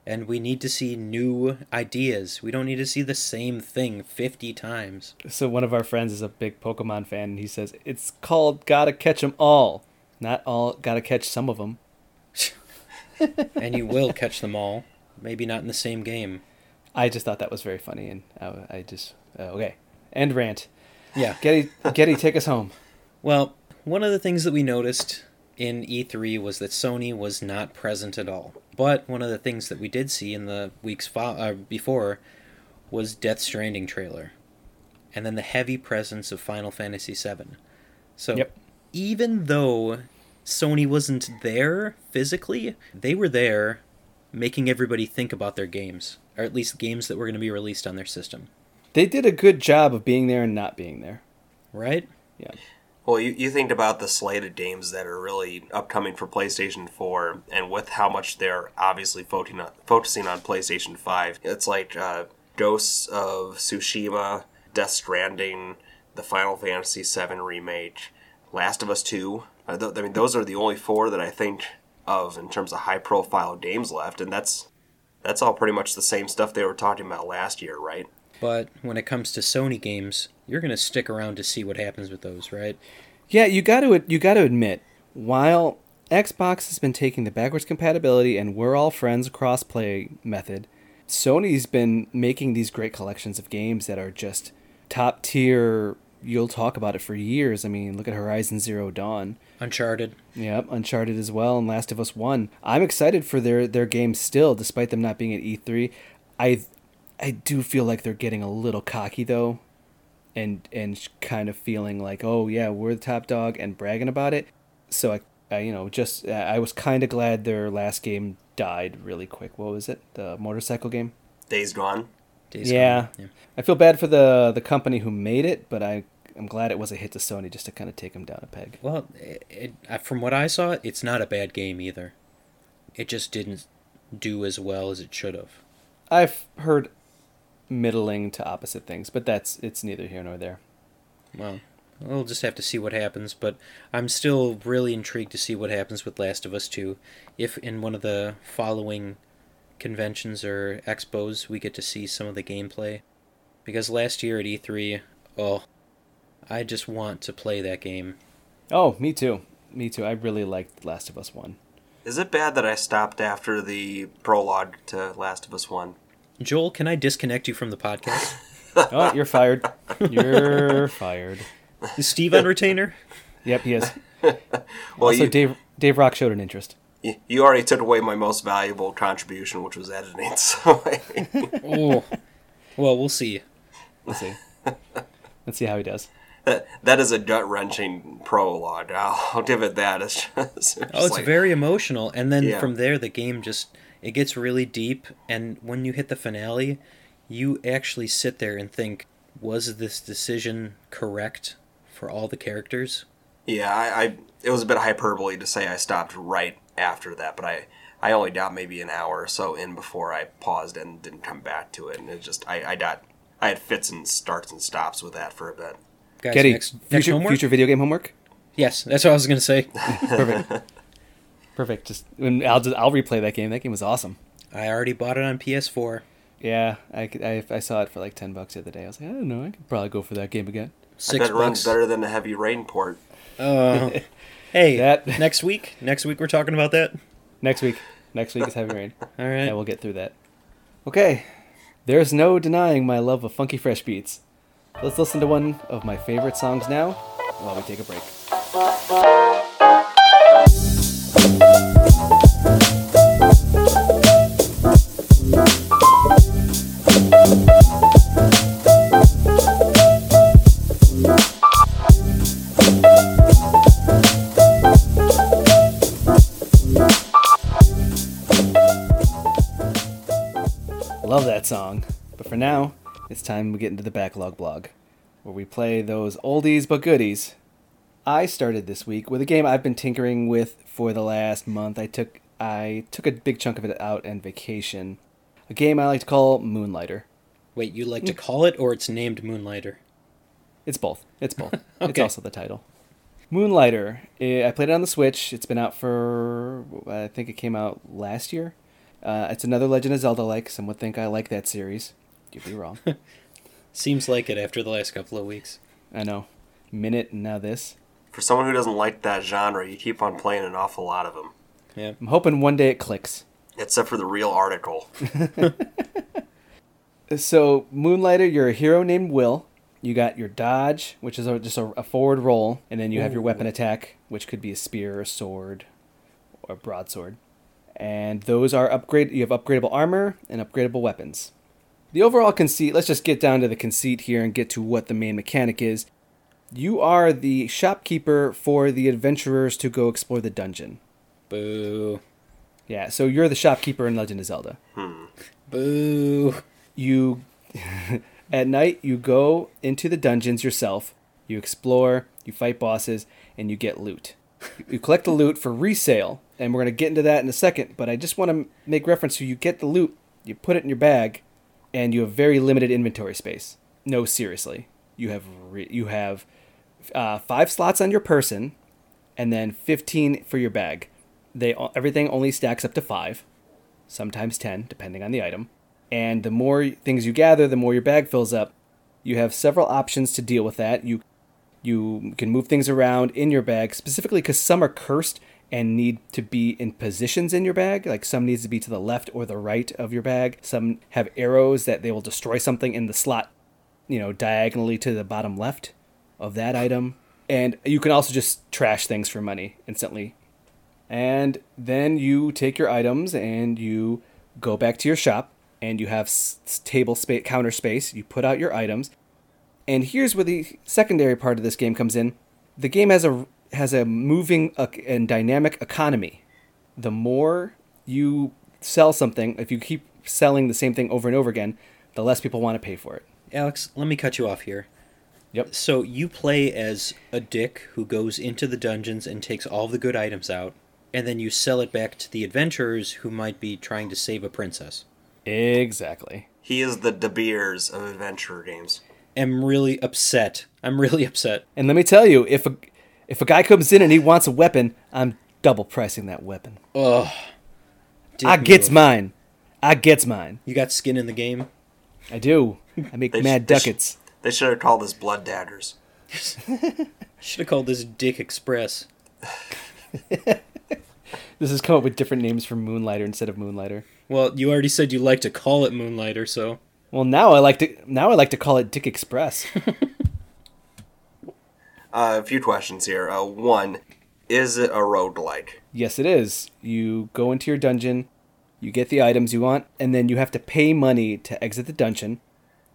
And we need to see new ideas. We don't need to see the same thing 50 times. So one of our friends is a big Pokemon fan, and he says it's called "Gotta Catch 'Em All," not all. Gotta catch some of them. and you will catch them all. Maybe not in the same game. I just thought that was very funny, and I, I just uh, okay. End rant. Yeah. Getty, Getty, take us home. Well, one of the things that we noticed in E3 was that Sony was not present at all. But one of the things that we did see in the weeks fo- uh, before was Death Stranding trailer, and then the heavy presence of Final Fantasy VII. So Yep. even though Sony wasn't there physically, they were there making everybody think about their games, or at least games that were going to be released on their system. They did a good job of being there and not being there. Right? Yeah. Well, you, you think about the slate of games that are really upcoming for PlayStation 4, and with how much they're obviously focusing on, focusing on PlayStation 5, it's like uh, Ghosts of Tsushima, Death Stranding, the Final Fantasy VII Remake, Last of Us 2. Uh, th- I mean, those are the only four that I think of in terms of high profile games left, and that's that's all pretty much the same stuff they were talking about last year, right? But when it comes to Sony games, you're going to stick around to see what happens with those, right? Yeah, you got to you got to admit, while Xbox has been taking the backwards compatibility and we're all friends crossplay method, Sony's been making these great collections of games that are just top tier. You'll talk about it for years. I mean, look at Horizon Zero Dawn. Uncharted. Yep, Uncharted as well, and Last of Us One. I'm excited for their their games still, despite them not being at E3. I I do feel like they're getting a little cocky though, and and kind of feeling like, oh yeah, we're the top dog and bragging about it. So I, I you know just I was kind of glad their last game died really quick. What was it? The motorcycle game. Days Gone. Days Yeah. Gone. yeah. I feel bad for the the company who made it, but I I'm glad it was a hit to Sony just to kind of take them down a peg. Well, it, it, uh, from what I saw, it's not a bad game either. It just didn't do as well as it should have. I've heard middling to opposite things, but that's it's neither here nor there. Well, we'll just have to see what happens, but I'm still really intrigued to see what happens with Last of Us 2. If in one of the following conventions or expos we get to see some of the gameplay. Because last year at E3, oh, I just want to play that game. Oh, me too. Me too. I really liked Last of Us One. Is it bad that I stopped after the prologue to Last of Us One? Joel, can I disconnect you from the podcast? oh, you're fired. You're fired. Is Steve on retainer? Yep, he is. Well, also, you, Dave Dave Rock showed an interest. you you already took away my most valuable contribution, which was editing. So Oh. Well, we'll see. Let's see. Let's see how he does. that, that is a gut wrenching prologue. I'll, I'll give it that. It's just, it's Oh, it's like- very emotional, and then Yeah. from there, the game just it gets really deep. And when you hit the finale, you actually sit there and think, "Was this decision correct for all the characters?" Yeah, I, I it was a bit hyperbole to say I stopped right after that, but I I only got maybe an hour or so in before I paused and didn't come back to it, and it just I, I got I had fits and starts and stops with that for a bit. Guys, Getty, next, next future, homework. future video game homework. Yes, that's what I was gonna say. Perfect. Perfect. Just and I'll just, I'll replay that game. That game was awesome. I already bought it on PS4. Yeah, I, I, I saw it for like ten bucks the other day. I was like, I don't know, I could probably go for that game again. I Six bet it runs better than the heavy rain port. Uh, hey, That- next week. Next week we're talking about that. Next week. Next week is heavy rain. All right. Yeah, we'll get through that. Okay. There's no denying my love of funky fresh beats. Let's listen to one of my favorite songs now while we take a break. Love that song. But for now, it's time we get into the backlog blog, where we play those oldies but goodies. I started this week with a game I've been tinkering with for the last month. I took I took a big chunk of it out on vacation. A game I like to call Moonlighter. Wait, you like to call it, or it's named Moonlighter? It's both. It's both. It's also the title. Moonlighter. eh, I played it on the Switch. It's been out for I think it came out last year. Uh, it's another Legend of Zelda like. Some would think I like that series. You'd be wrong. Seems like it after the last couple of weeks. I know. Minute and now this. For someone who doesn't like that genre, you keep on playing an awful lot of them, Yeah. I'm hoping one day it clicks. except for the real article. So, Moonlighter, you're a hero named Will. You got your dodge, which is a, just a, a forward roll, and then you have your weapon attack, which could be a spear, a sword, or a broadsword. And those are upgrade. You have upgradable armor and upgradable weapons. The overall conceit. Let's just get down to the conceit here and get to what the main mechanic is. You are the shopkeeper for the adventurers to go explore the dungeon. Boo. Yeah, so you're the shopkeeper in Legend of Zelda. Hmm. Boo. you at night you go into the dungeons yourself you explore you fight bosses and you get loot you collect the loot for resale and we're going to get into that in a second but i just want to make reference to you get the loot you put it in your bag and you have very limited inventory space no seriously you have re- you have uh, five slots on your person and then 15 for your bag they everything only stacks up to five sometimes 10, depending on the item. And the more things you gather, the more your bag fills up. You have several options to deal with that. You you can move things around in your bag, specifically because some are cursed and need to be in positions in your bag. Like some needs to be to the left or the right of your bag. Some have arrows that they will destroy something in the slot, you know, diagonally to the bottom left of that item. And you can also just trash things for money instantly and then you take your items and you go back to your shop and you have s- table space counter space you put out your items and here's where the secondary part of this game comes in the game has a has a moving uh, and dynamic economy the more you sell something if you keep selling the same thing over and over again the less people want to pay for it Alex, let me cut you off here. Yep. So you play as a dick who goes into the dungeons and takes all the good items out, and then you sell it back to the adventurers who might be trying to save a princess. exactly He is the De Beers of adventure games. I'm really upset. I'm really upset. and let me tell you if a if a guy comes in and he wants a weapon i'm double pricing that weapon Ugh. Dick I gets move. mine. I gets mine. You got skin in the game. I do. I make They sh- mad they sh- ducats. They should have called this Blood Daggers. Should have called this Dick Express. This has come up with different names for Moonlighter instead of Moonlighter. Well, you already said you like to call it Moonlighter, so Well, now I like to now I like to call it Dick Express. Uh, a few questions here. Uh, one, is it a roguelike? yes, it is. You go into your dungeon, you get the items you want, and then you have to pay money to exit the dungeon,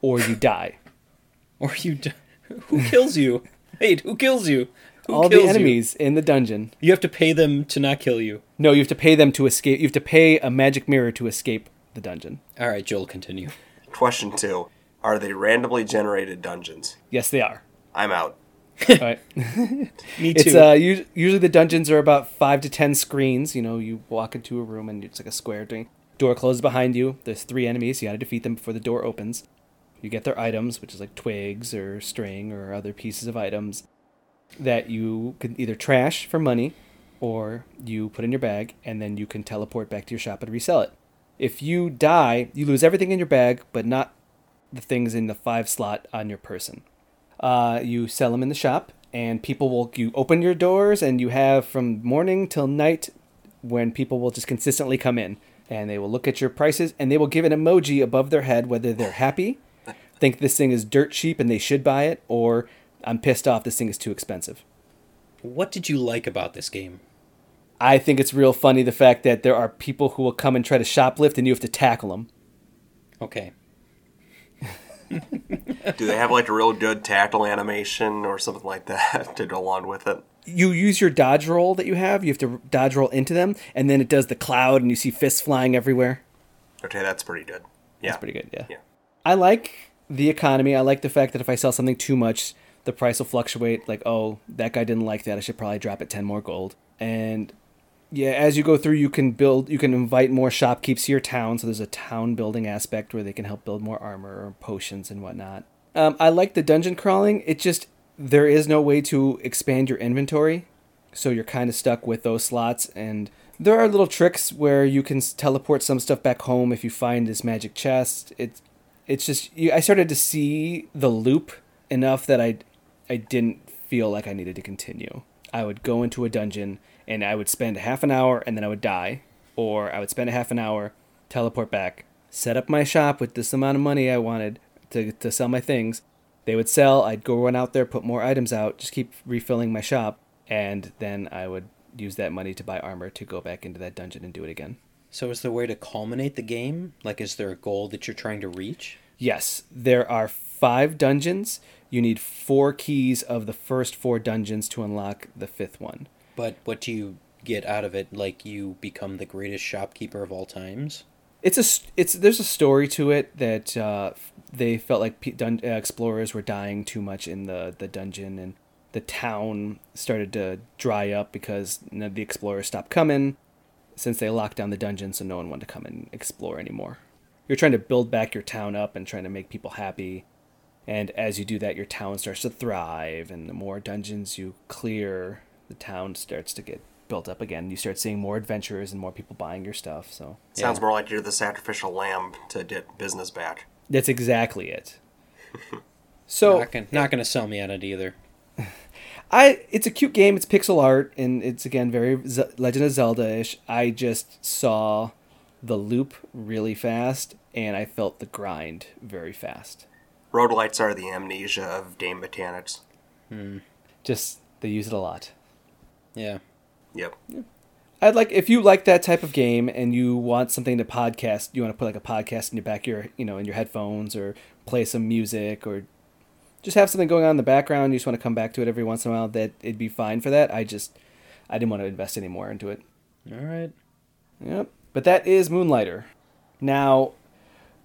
or you die. or you d- who kills you? Wait, who kills you? Who All kills the you? enemies in the dungeon. You have to pay them to not kill you. No, you have to pay them to escape. You have to pay a magic mirror to escape the dungeon. All right, Joel, continue. Question two, are they randomly generated dungeons? Yes, they are. I'm out. All right. Me too. It's uh, u- usually the dungeons are about five to ten screens. You know, you walk into a room and it's like a square thing. Door closes behind you. There's three enemies. You got to defeat them before the door opens. You get their items, which is like twigs or string or other pieces of items that you can either trash for money or you put in your bag and then you can teleport back to your shop and resell it. If you die, you lose everything in your bag, but not the things in the five slot on your person. Uh, you sell them in the shop, and people will. You open your doors, and you have from morning till night when people will just consistently come in, and they will look at your prices, and they will give an emoji above their head whether they're happy, think this thing is dirt cheap and they should buy it, or I'm pissed off this thing is too expensive. What did you like about this game? I think it's real funny the fact that there are people who will come and try to shoplift, and you have to tackle them. Okay. Do they have like a real good tackle animation or something like that to go along with it? you use your dodge roll that you have. You have to dodge roll into them, and then it does the cloud, and you see fists flying everywhere. Okay, that's pretty good. Yeah, That's pretty good. Yeah. Yeah. I like the economy. I like the fact that if I sell something too much, the price will fluctuate. Like, oh, that guy didn't like that. I should probably drop it ten more gold. And yeah, as you go through, you can build. You can invite more shopkeepers to your town. So there's a town building aspect where they can help build more armor or potions and whatnot. Um, I like the dungeon crawling. It just there is no way to expand your inventory, so you're kind of stuck with those slots. And there are little tricks where you can teleport some stuff back home if you find this magic chest. It's it's just you, I started to see the loop enough that I I didn't feel like I needed to continue. I would go into a dungeon and I would spend half an hour and then I would die, or I would spend a half an hour, teleport back, set up my shop with this amount of money I wanted to to sell my things. They would sell. I'd go run out there, put more items out, just keep refilling my shop, and then I would use that money to buy armor to go back into that dungeon and do it again. So is there a way to culminate the game? Like, is there a goal that you're trying to reach? Yes, there are five dungeons. You need four keys of the first four dungeons to unlock the fifth one. But what do you get out of it? Like, you become the greatest shopkeeper of all times? It's a it's there's a story to it that uh, they felt like dun- uh, explorers were dying too much in the the dungeon and the town started to dry up because the explorers stopped coming since they locked down the dungeon so no one wanted to come and explore anymore. You're trying to build back your town up and trying to make people happy. And as you do that, your town starts to thrive, and the more dungeons you clear, the town starts to get built up again. You start seeing more adventurers and more people buying your stuff. So Sounds Yeah. more like you're the sacrificial lamb to get business back. That's exactly it. So Not gonna, not gonna sell me on it either. I, it's a cute game. It's pixel art, and it's again very Z- Legend of Zelda-ish. I just saw the loop really fast, and I felt the grind very fast. Roguelites are the amnesia of game mechanics. Hmm. Just they use it a lot. Yeah. Yep. I'd like if you like that type of game and you want something to podcast, you want to put like a podcast in your back your you know in your headphones or play some music or just have something going on in the background. You just want to come back to it every once in a while. That it'd be fine for that. I just I didn't want to invest any more into it. All right. Yep. But that is Moonlighter. Now,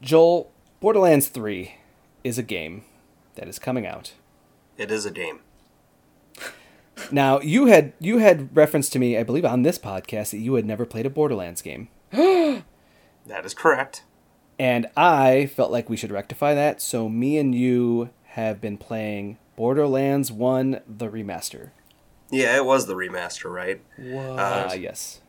Joel, Borderlands 3 is a game that is coming out. It is a game. Now, you had you had referenced to me, I believe on this podcast that you had never played a Borderlands game. That is correct. And I felt like we should rectify that, so me and you have been playing Borderlands 1 the remaster. Yeah, it was the remaster, right? What? Ah, yes.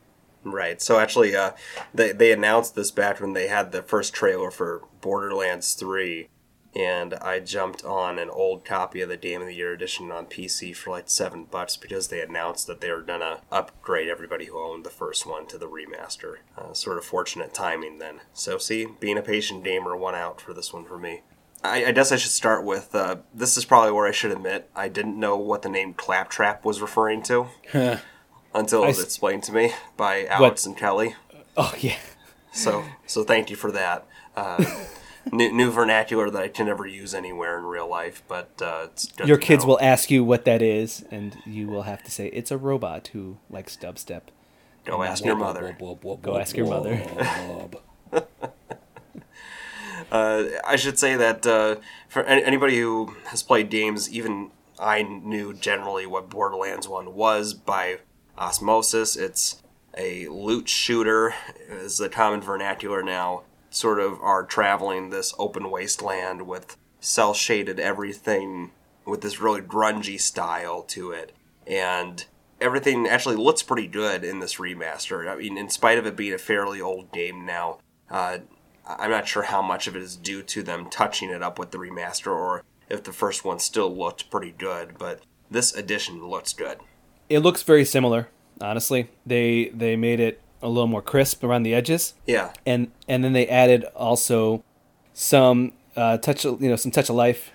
Right. So actually, uh, they they announced this back when they had the first trailer for Borderlands Three, and I jumped on an old copy of the Game of the Year edition on PC for like seven bucks because they announced that they were gonna upgrade everybody who owned the first one to the remaster. Uh, sort of fortunate timing then. So see, being a patient gamer won out for this one for me. I, I guess I should start with uh, this is probably where I should admit I didn't know what the name Claptrap was referring to until it was s- explained to me by Alex and Kelly. Oh yeah. So so thank you for that. Uh, new, new vernacular that I can never use anywhere in real life, but uh, it's good Your to kids know. will ask you what that is, and you will have to say it's a robot who likes dubstep. go ask your mother. Go ask your mother. Uh, I should say that uh, for any- anybody who has played games, even I knew generally what Borderlands 1 was by osmosis. It's a loot shooter, is the common vernacular now. Sort of are traveling this open wasteland with cel shaded everything with this really grungy style to it. And everything actually looks pretty good in this remaster. I mean, in spite of it being a fairly old game now, uh, I'm not sure how much of it is due to them touching it up with the remaster or if the first one still looked pretty good, but this edition looks good. It looks very similar, honestly. They they made it a little more crisp around the edges, Yeah. and and then they added also some uh, touch, you know, some touch of life,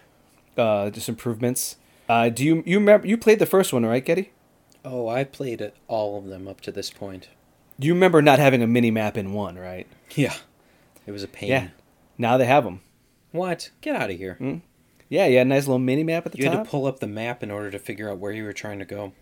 uh, just improvements. Uh, do you you remember you played the first one, right, Getty? Oh, I played it, all of them up to this point. You remember not having a mini map in one, right? Yeah. It was a pain. Yeah. Now they have them. What? Get out of here. Yeah, you had a nice little mini map at the You top. You had to pull up the map in order to figure out where you were trying to go.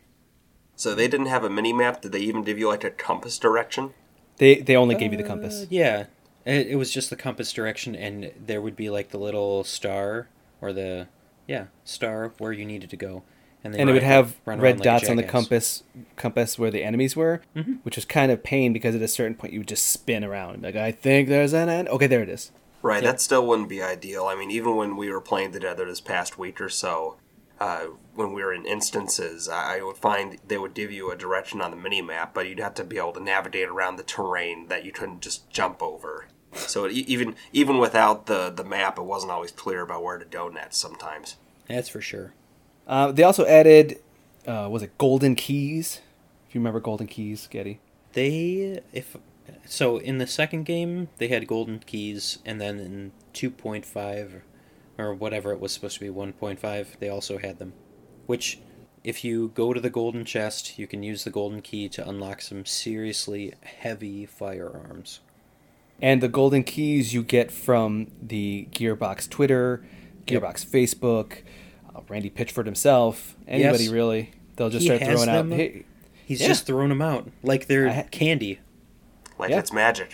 So they didn't have a mini map. Did they even give you like a compass direction? They they only gave you the compass. Uh, yeah. It, it was just the compass direction, and there would be like the little star, or the, yeah, star where you needed to go. And, then and it would have run red around like dots on the compass compass where the enemies were, Mm-hmm. which was kind of pain because at a certain point you would just spin around. Like I think there's an end. Okay, there it is. Right, Yeah. that still wouldn't be ideal. I mean, even when we were playing together this past week or so, uh, when we were in instances, I I would find they would give you a direction on the mini map, but you'd have to be able to navigate around the terrain that you couldn't just jump over. So it, e- even even without the the map, it wasn't always clear about where to go next. Sometimes. That's for sure. Uh, they also added, uh, was it golden keys? If you remember golden keys, Getty. They if so in the second game they had golden keys, and then in two point five or whatever it was supposed to be one point five they also had them, which if you go to the golden chest you can use the golden key to unlock some seriously heavy firearms. And the golden keys you get from the Gearbox Twitter, Yep. Gearbox Facebook, uh, Randy Pitchford himself, anybody Yes. really. They'll just He start has throwing out. Hey, He's Yeah. just throwing them out like they're ha- candy. Like Yeah. it's magic.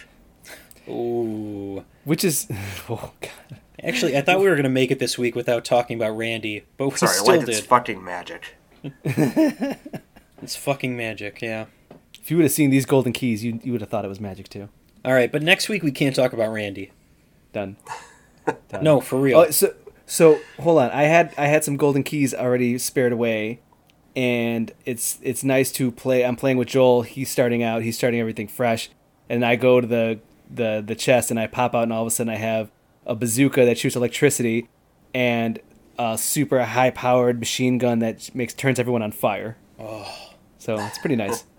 Ooh. which is, oh god. Actually, I thought we were gonna make it this week without talking about Randy, but we Sorry, still like did. it's fucking magic. It's fucking magic, yeah. If you would have seen these golden keys, you you would have thought it was magic too. All right, but next week we can't talk about Randy. Done. Done. No, for real. Oh, so so hold on. I had I had some golden keys already spared away, and it's it's nice to play. I'm playing with Joel. He's starting out. He's starting everything fresh, and I go to the the the chest and I pop out, and all of a sudden I have a bazooka that shoots electricity, and a super high powered machine gun that makes turns everyone on fire. Oh. So it's pretty nice.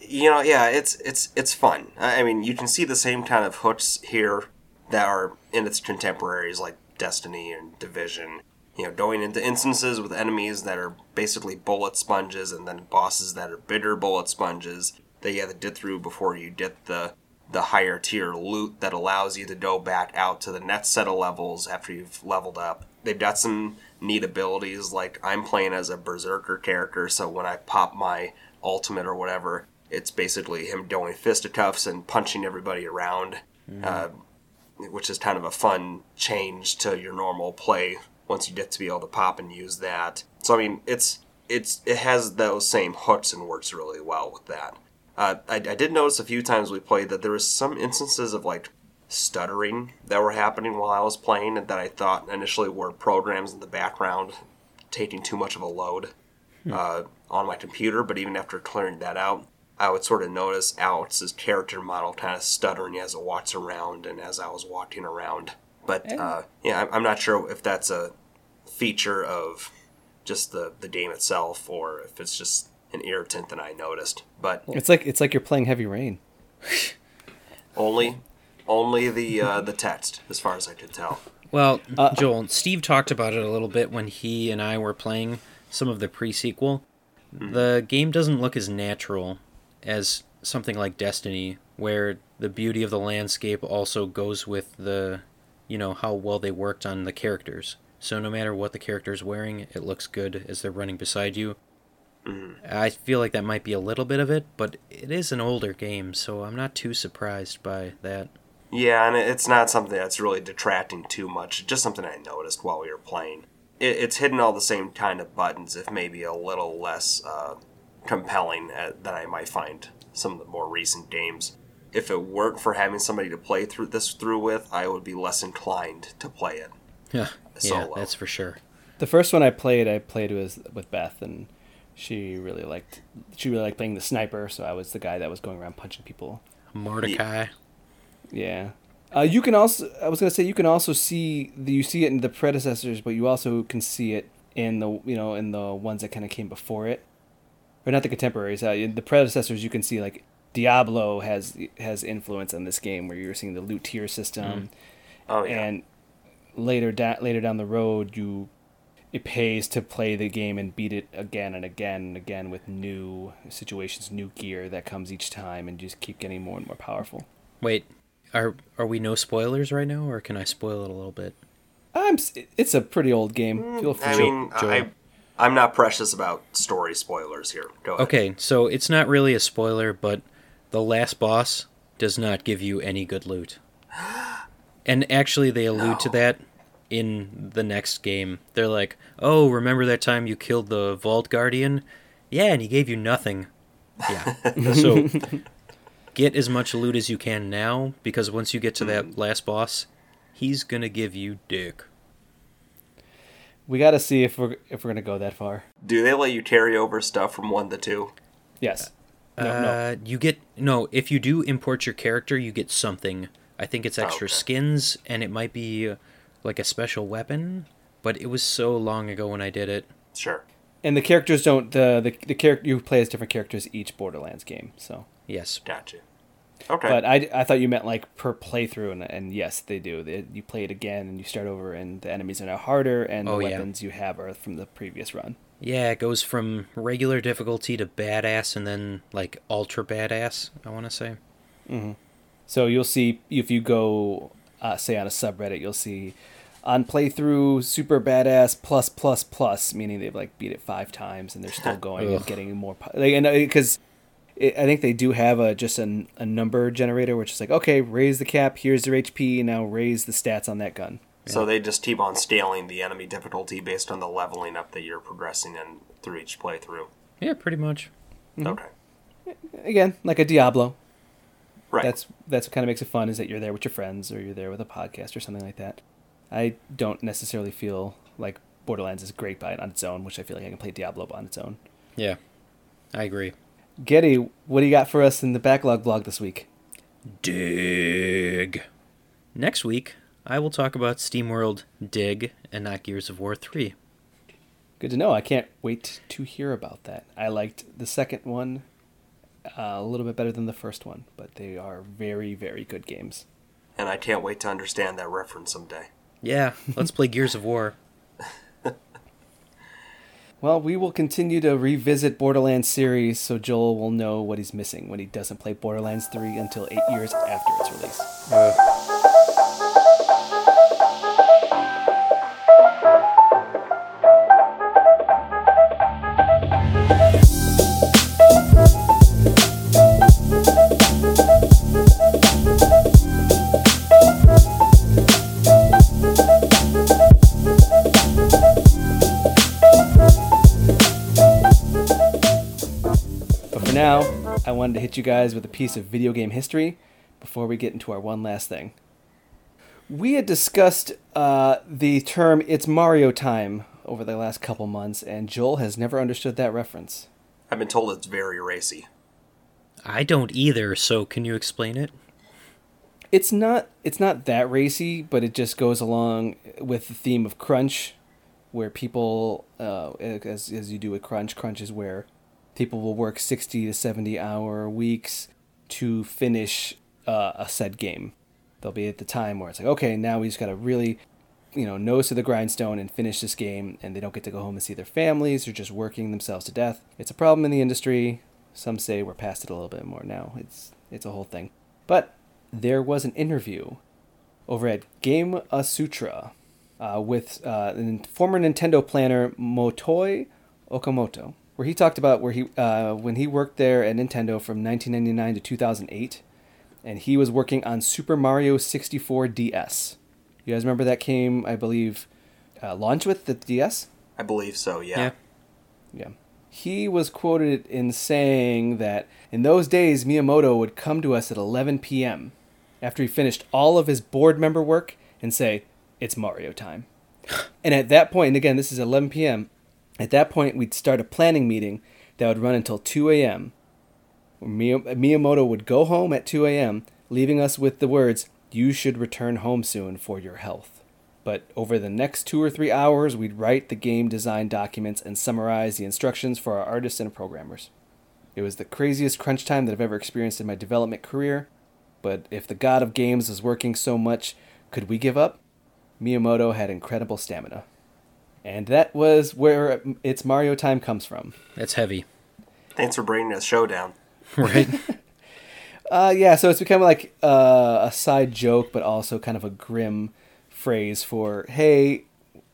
You know yeah it's it's it's fun i I mean you can see the same kind of hooks here that are in its contemporaries like destiny and division you know going into instances with enemies that are basically bullet sponges and then bosses that are bigger bullet sponges that you have to get through before you get the the higher tier loot that allows you to go back out to the next set of levels after you've leveled up. They've got some neat abilities, like I'm playing as a berserker character, so when I pop my ultimate or whatever, it's basically him doing fisticuffs and punching everybody around, uh, which is kind of a fun change to your normal play once you get to be able to pop and use that. So I mean, it's it's it has those same hooks and works really well with that. Uh, I, I did notice a few times we played that there was some instances of like stuttering that were happening while I was playing and that I thought initially were programs in the background taking too much of a load uh, on my computer. But even after clearing that out, I would sort of notice Alex's character model kind of stuttering as it walks around and as I was walking around. But uh, yeah, I'm- I'm not sure if that's a feature of just the the game itself or if it's just an irritant that I noticed. But It's like it's like you're playing Heavy Rain. only only the uh, the text, as far as I could tell. Well, Joel, Steve talked about it a little bit when he and I were playing some of the pre-sequel. The game doesn't look as natural as something like Destiny, where the beauty of the landscape also goes with the, you know, how well they worked on the characters. So no matter what the character's wearing, it looks good as they're running beside you. I feel like that might be a little bit of it, but it is an older game, so I'm not too surprised by that. Yeah, and it's not something that's really detracting too much. Just something I noticed while we were playing. It's hitting all the same kind of buttons, if maybe a little less uh, compelling uh, than I might find some of the more recent games. If it weren't for having somebody to play through this through with, I would be less inclined to play it. Yeah, yeah, that's for sure. The first one I played, I played with with Beth, and she really liked she really liked playing the sniper. So I was the guy that was going around punching people. Mordecai. Yeah. Uh, you can also I was gonna say you can also see the, you see it in the predecessors, but you also can see it in the you know in the ones that kind of came before it, or not the contemporaries. Uh, in the predecessors, you can see like Diablo has has influence on this game, where you're seeing the loot tier system, Oh yeah, and later da- later down the road, you it pays to play the game and beat it again and again and again with new situations, new gear that comes each time, and just keep getting more and more powerful. Wait, are are we no spoilers right now, or can I spoil it a little bit? I'm. It's a pretty old game. Mm, Feel free. I mean, I, I'm not precious about story spoilers here. Go ahead. Okay, so it's not really a spoiler, but the last boss does not give you any good loot. And actually, they allude to that in the next game. They're like, "Oh, remember that time you killed the Vault Guardian? Yeah, and he gave you nothing." Yeah. so get as much loot as you can now, because once you get to that last boss, he's gonna give you dick. we got to see if we're if we're gonna go that far. Do they let you carry over stuff from one to two? Yes. No, no. uh, You get no. If you do import your character, you get something. I think it's extra okay. skins, and it might be uh, like a special weapon. But it was so long ago when I did it. Sure. And the characters don't the the, the character you play as different characters each Borderlands game. So, Yes. Gotcha. Okay. but I, I thought you meant like per playthrough, and, and yes, they do. They, you play it again, and you start over, and the enemies are now harder, and Oh, the yeah. weapons you have are from the previous run. Yeah, it goes from regular difficulty to badass, and then like ultra badass. I want to say. Mm-hmm. So you'll see if you go, uh, say on a subreddit, you'll see on playthrough super badass plus plus plus, meaning they've like beat it five times and they're still going and getting more. Like, and because I think they do have a just a, a number generator, which is like okay, raise the cap, here's their HP, now raise the stats on that gun. so they just keep on scaling the enemy difficulty based on the leveling up that you're progressing in through each playthrough. Yeah, pretty much. Okay. Again, like a Diablo. Right. That's that's what kind of makes it fun is that you're there with your friends or you're there with a podcast or something like that. I don't necessarily feel like Borderlands is great by it on its own, which I feel like I can play Diablo on its own. Yeah, I agree. Getty, what do you got for us in the backlog blog this week? Dig. Next week, I will talk about SteamWorld Dig and not Gears of War 3. Good to know. I can't wait to hear about that. I liked the second one uh, a little bit better than the first one, but they are very, very good games. and I can't wait to understand that reference someday. Yeah, let's play Gears of War. Well, we will continue to revisit Borderlands series so Joel will know what he's missing when he doesn't play Borderlands 3 until eight years after its release. But wanted to hit you guys with a piece of video game history before we get into our one last thing. We had discussed uh, the term "It's Mario time" over the last couple months, and Joel has never understood that reference. I've been told it's very racy. I don't either, so can you explain it? It's not it's not that racy, but it just goes along with the theme of crunch, where people, uh, as as you do with crunch, crunch is where people will work sixty to seventy hour weeks to finish uh, a said game. There'll be at the time where it's like, okay, now we just got to really, you know, nose to the grindstone and finish this game, and they don't get to go home and see their families. They're just working themselves to death. It's a problem in the industry. Some say we're past it a little bit more now. It's it's a whole thing. But there was an interview over at Game Sutra uh, with uh, former Nintendo planner Motoi Okamoto, where he talked about where he uh, when he worked there at Nintendo from 1999 to 2008, and he was working on Super Mario 64 DS. You guys remember that came, I believe, uh, launched with the DS? I believe so. Yeah. Yeah. Yeah. He was quoted in saying that in those days, Miyamoto would come to us at 11 p.m. after he finished all of his board member work and say, It's Mario time. and at that point, and again, this is 11 p.m., at that point, we'd start a planning meeting that would run until 2 a.m. Miyamoto would go home at 2 a.m., leaving us with the words, You should return home soon for your health. But over the next two or three hours, we'd write the game design documents and summarize the instructions for our artists and programmers. It was the craziest crunch time that I've ever experienced in my development career, but if the god of games was working so much, could we give up? Miyamoto had incredible stamina. And that was where its Mario time comes from. That's heavy. Thanks for bringing us show down. Right? Uh, yeah, so it's become like uh, a side joke, but also kind of a grim phrase for, hey,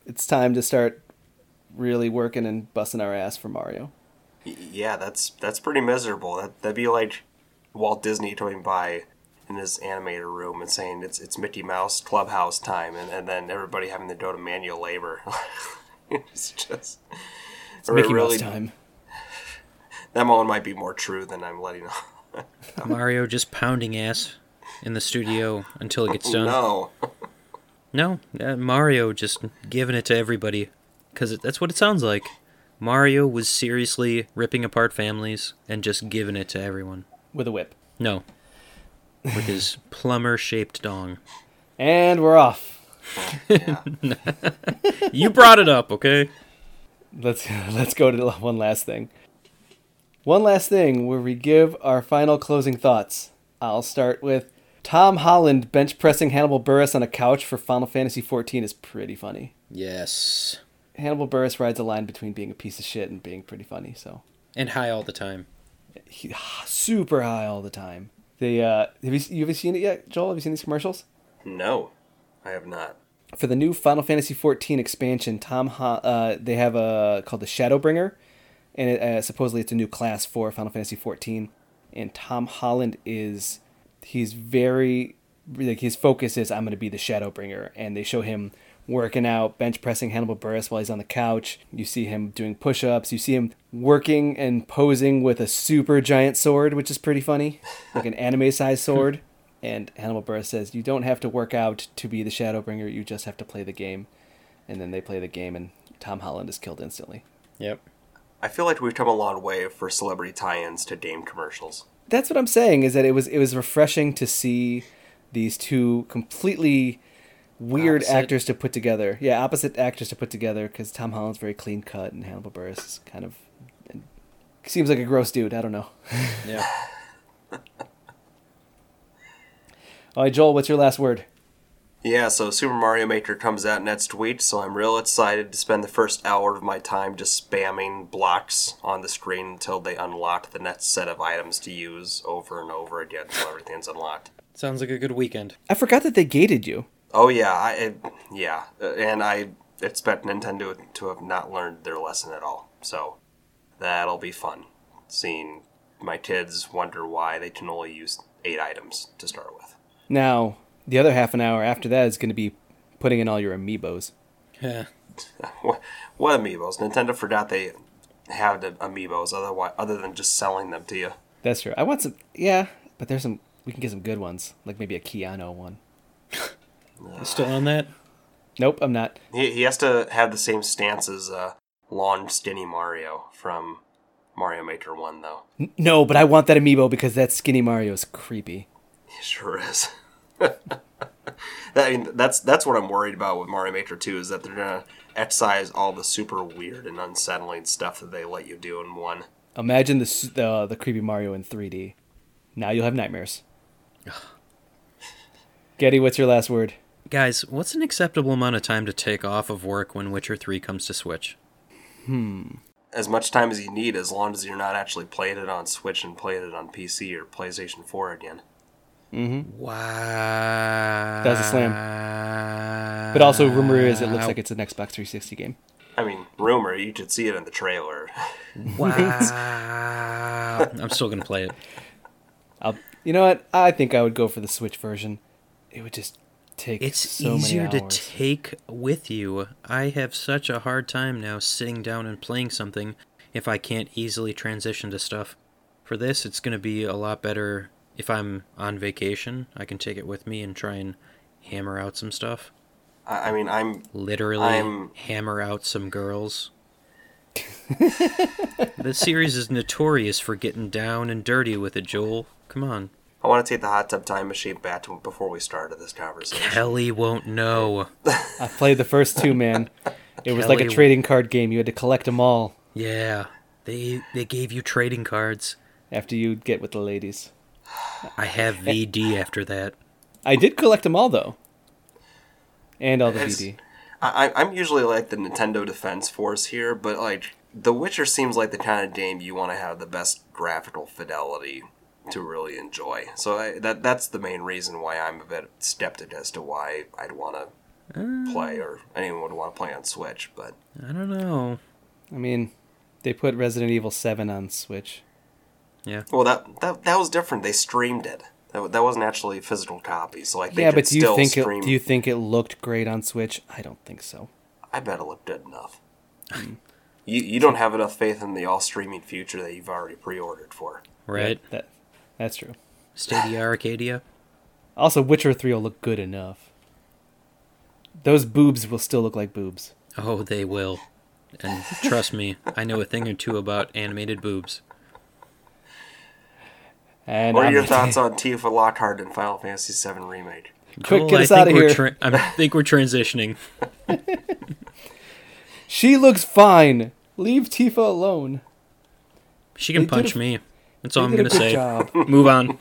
it's time to start really working and busting our ass for Mario. Yeah, that's that's pretty miserable. That that'd be like Walt Disney coming by in his animator room and saying it's it's Mickey Mouse Clubhouse time, and, and then everybody having to go to manual labor. it's just It's Mickey Mouse time. That one might be more true than I'm letting on. Mario just pounding ass in the studio until it gets done. No, No, uh, Mario just giving it to everybody because that's what it sounds like. Mario was seriously ripping apart families and just giving it to everyone. With a whip. No, with his plumber-shaped dong. And we're off. You brought it up, okay? Let's let's go to one last thing. One last thing where we give our final closing thoughts. I'll start with Tom Holland bench pressing Hannibal Buress on a couch for Final Fantasy XIV is pretty funny. Yes, Hannibal Buress rides a line between being a piece of shit and being pretty funny, so and high all the time. he, super high all the time. They uh, have you you ever seen it yet, Joel? Have you seen these commercials? no, I have not. for the new Final Fantasy XIV expansion, Tom Ho- uh, they have a called the Shadowbringer, and it, uh, supposedly it's a new class for Final Fantasy XIV. And Tom Holland is he's very like his focus is I'm going to be the Shadowbringer, and they show him working out, bench pressing Hannibal Buress while he's on the couch. You see him doing push-ups. You see him working and posing with a super giant sword, which is pretty funny, like an anime-sized sword. And Hannibal Buress says, "You don't have to work out to be the Shadowbringer. You just have to play the game." And then they play the game, and Tom Holland is killed instantly. Yep. I feel like we've come a long way for celebrity tie-ins to Dame commercials. That's what I'm saying. Is that it was it was refreshing to see these two completely weird Opposite. actors to put together. Yeah, opposite actors to put together because Tom Holland's very clean cut, and Hannibal Buress is kind of seems like a gross dude. I don't know. Yeah. All right, Joel, what's your last word? Yeah, so Super Mario Maker comes out next week, so I'm real excited to spend the first hour of my time just spamming blocks on the screen until they unlock the next set of items to use over and over again until everything's unlocked. Sounds like a good weekend. I forgot that they gated you. Oh yeah, I it, yeah, uh, and I expect Nintendo to have not learned their lesson at all. So that'll be fun, seeing my kids wonder why they can only use eight items to start with. Now, the other half an hour after that is going to be putting in all your amiibos. Yeah. What, what amiibos? Nintendo forgot they have the amiibos, otherwise, other than just selling them to you. That's true. I want some. Yeah, but there's some. We can get some good ones, like maybe a Keanu one. You still on that? Nope, I'm not. He, he has to have the same stance as uh, long, skinny Mario from Mario Maker 1, though. N- No, but I want that amiibo because that skinny Mario is creepy. He sure is. I mean, that's that's what I'm worried about with Mario Maker 2 is that they're gonna excise all the super weird and unsettling stuff that they let you do in one. Imagine the s- the, the creepy Mario in 3D. Now you'll have nightmares. Getty, what's your last word? Guys, what's an acceptable amount of time to take off of work when Witcher 3 comes to Switch? Hmm. As much time as you need, as long as you're not actually playing it on Switch and playing it on PC or PlayStation 4 again. Mm-hmm. Wow. That was a slam. But also, rumor is it looks like it's an Xbox 360 game. I mean, rumor, you could see it in the trailer. Wow. I'm still gonna play it. I'll, you know what? I think I would go for the Switch version. It would just take It's so easier many to take with you. I have such a hard time now sitting down and playing something if I can't easily transition to stuff. For this, it's going to be a lot better if I'm on vacation. I can take it with me and try and hammer out some stuff. I, I mean, I'm Literally I'm- hammer out some girls. the series is notorious for getting down and dirty with it, Joel. Come on. I want to take the hot tub time machine back to before we started this conversation. Kelly won't know. I played the first two, man. It was like a trading card game. You had to collect them all Yeah. They they gave you trading cards. after you get with the ladies. I have VD after that. I did collect them all though, and all the It's- VD. I, I- I'm usually like the Nintendo Defense Force here, but like The Witcher seems like the kind of game you want to have the best graphical fidelity to really enjoy. So I, that that's the main reason why I'm a bit skeptic as to why I'd want to uh. play or anyone would want to play on Switch. But I don't know. I mean, they put Resident Evil Seven on Switch. Yeah. well, that that that was different. They streamed it. That, that wasn't actually a physical copy. So like they yeah, could but do you still think it, do you think it looked great on Switch? I don't think so. I bet it looked good enough. Mm. you you don't have enough faith in the all streaming future that you've already pre-ordered for. Right? That that's true. Stadia Arcadia. Also, Witcher Three will look good enough. Those boobs will still look like boobs. Oh, they will. And trust me, I know a thing or two about animated boobs. And What are I'm- your thoughts on Tifa Lockhart in Final Fantasy VII Remake? Quick, Joel, get I us think outta we're here. Tra- I think we're transitioning. She looks fine. Leave Tifa alone. She can They punch a- me. That's all I'm gonna did a good say. job. Move on.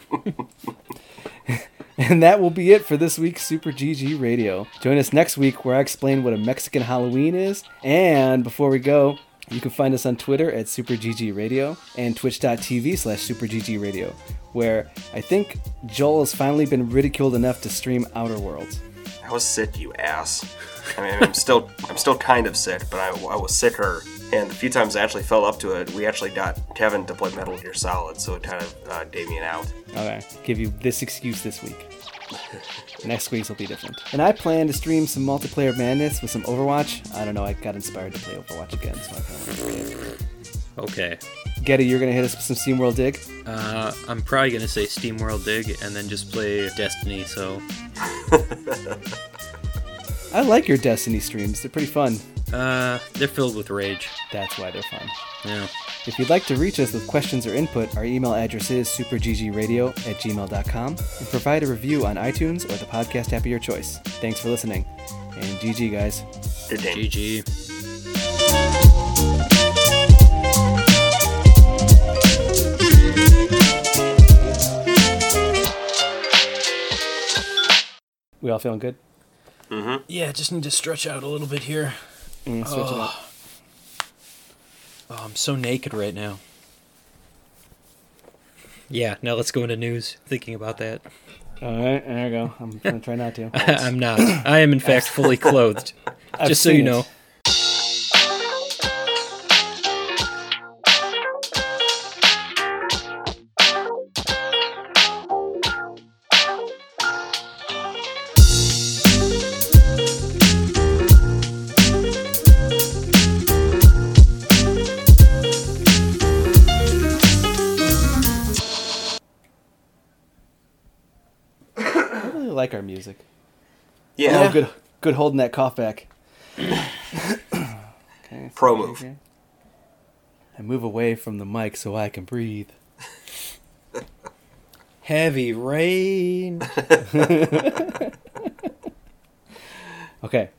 And that will be it for this week's Super GG Radio. Join us next week where I explain what a Mexican Halloween is. And before we go, you can find us on Twitter at Super GG Radio and twitch.tv slash Super GG Radio, where I think Joel has finally been ridiculed enough to stream Outer Worlds. I was sick, you ass. I mean, I'm still, I'm still kind of sick, but I, I was sicker. And the few times I actually fell up to it, we actually got Kevin to play Metal Gear Solid, so it kind of uh, gave me an out. Okay, give you this excuse this week. Next week's will be different. And I plan to stream some multiplayer madness with some Overwatch. I don't know, I got inspired to play Overwatch again, so I kind of want to play it. Okay. Getty, you're gonna hit us with some SteamWorld Dig. Uh, I'm probably gonna say SteamWorld Dig and then just play Destiny. So, I like your Destiny streams. They're pretty fun. Uh, they're filled with rage. That's why they're fun. Yeah. If you'd like to reach us with questions or input, our email address is superggradio at gmail.com and provide a review on iTunes or the podcast app of your choice. Thanks for listening. And GG, guys. Good game. GG. We all feeling good? Mhm. Yeah, just need to stretch out a little bit here. Mm, switch it up. Oh, I'm so naked right now. Yeah, now let's go into news. Thinking about that. All right, there you go. I'm gonna try not to. I'm not. I am, in fact, fully clothed. Just so you know. it. Music. Yeah. Oh, good, good holding that cough back. okay, Pro move. here. I move away from the mic so I can breathe. Heavy rain. Okay.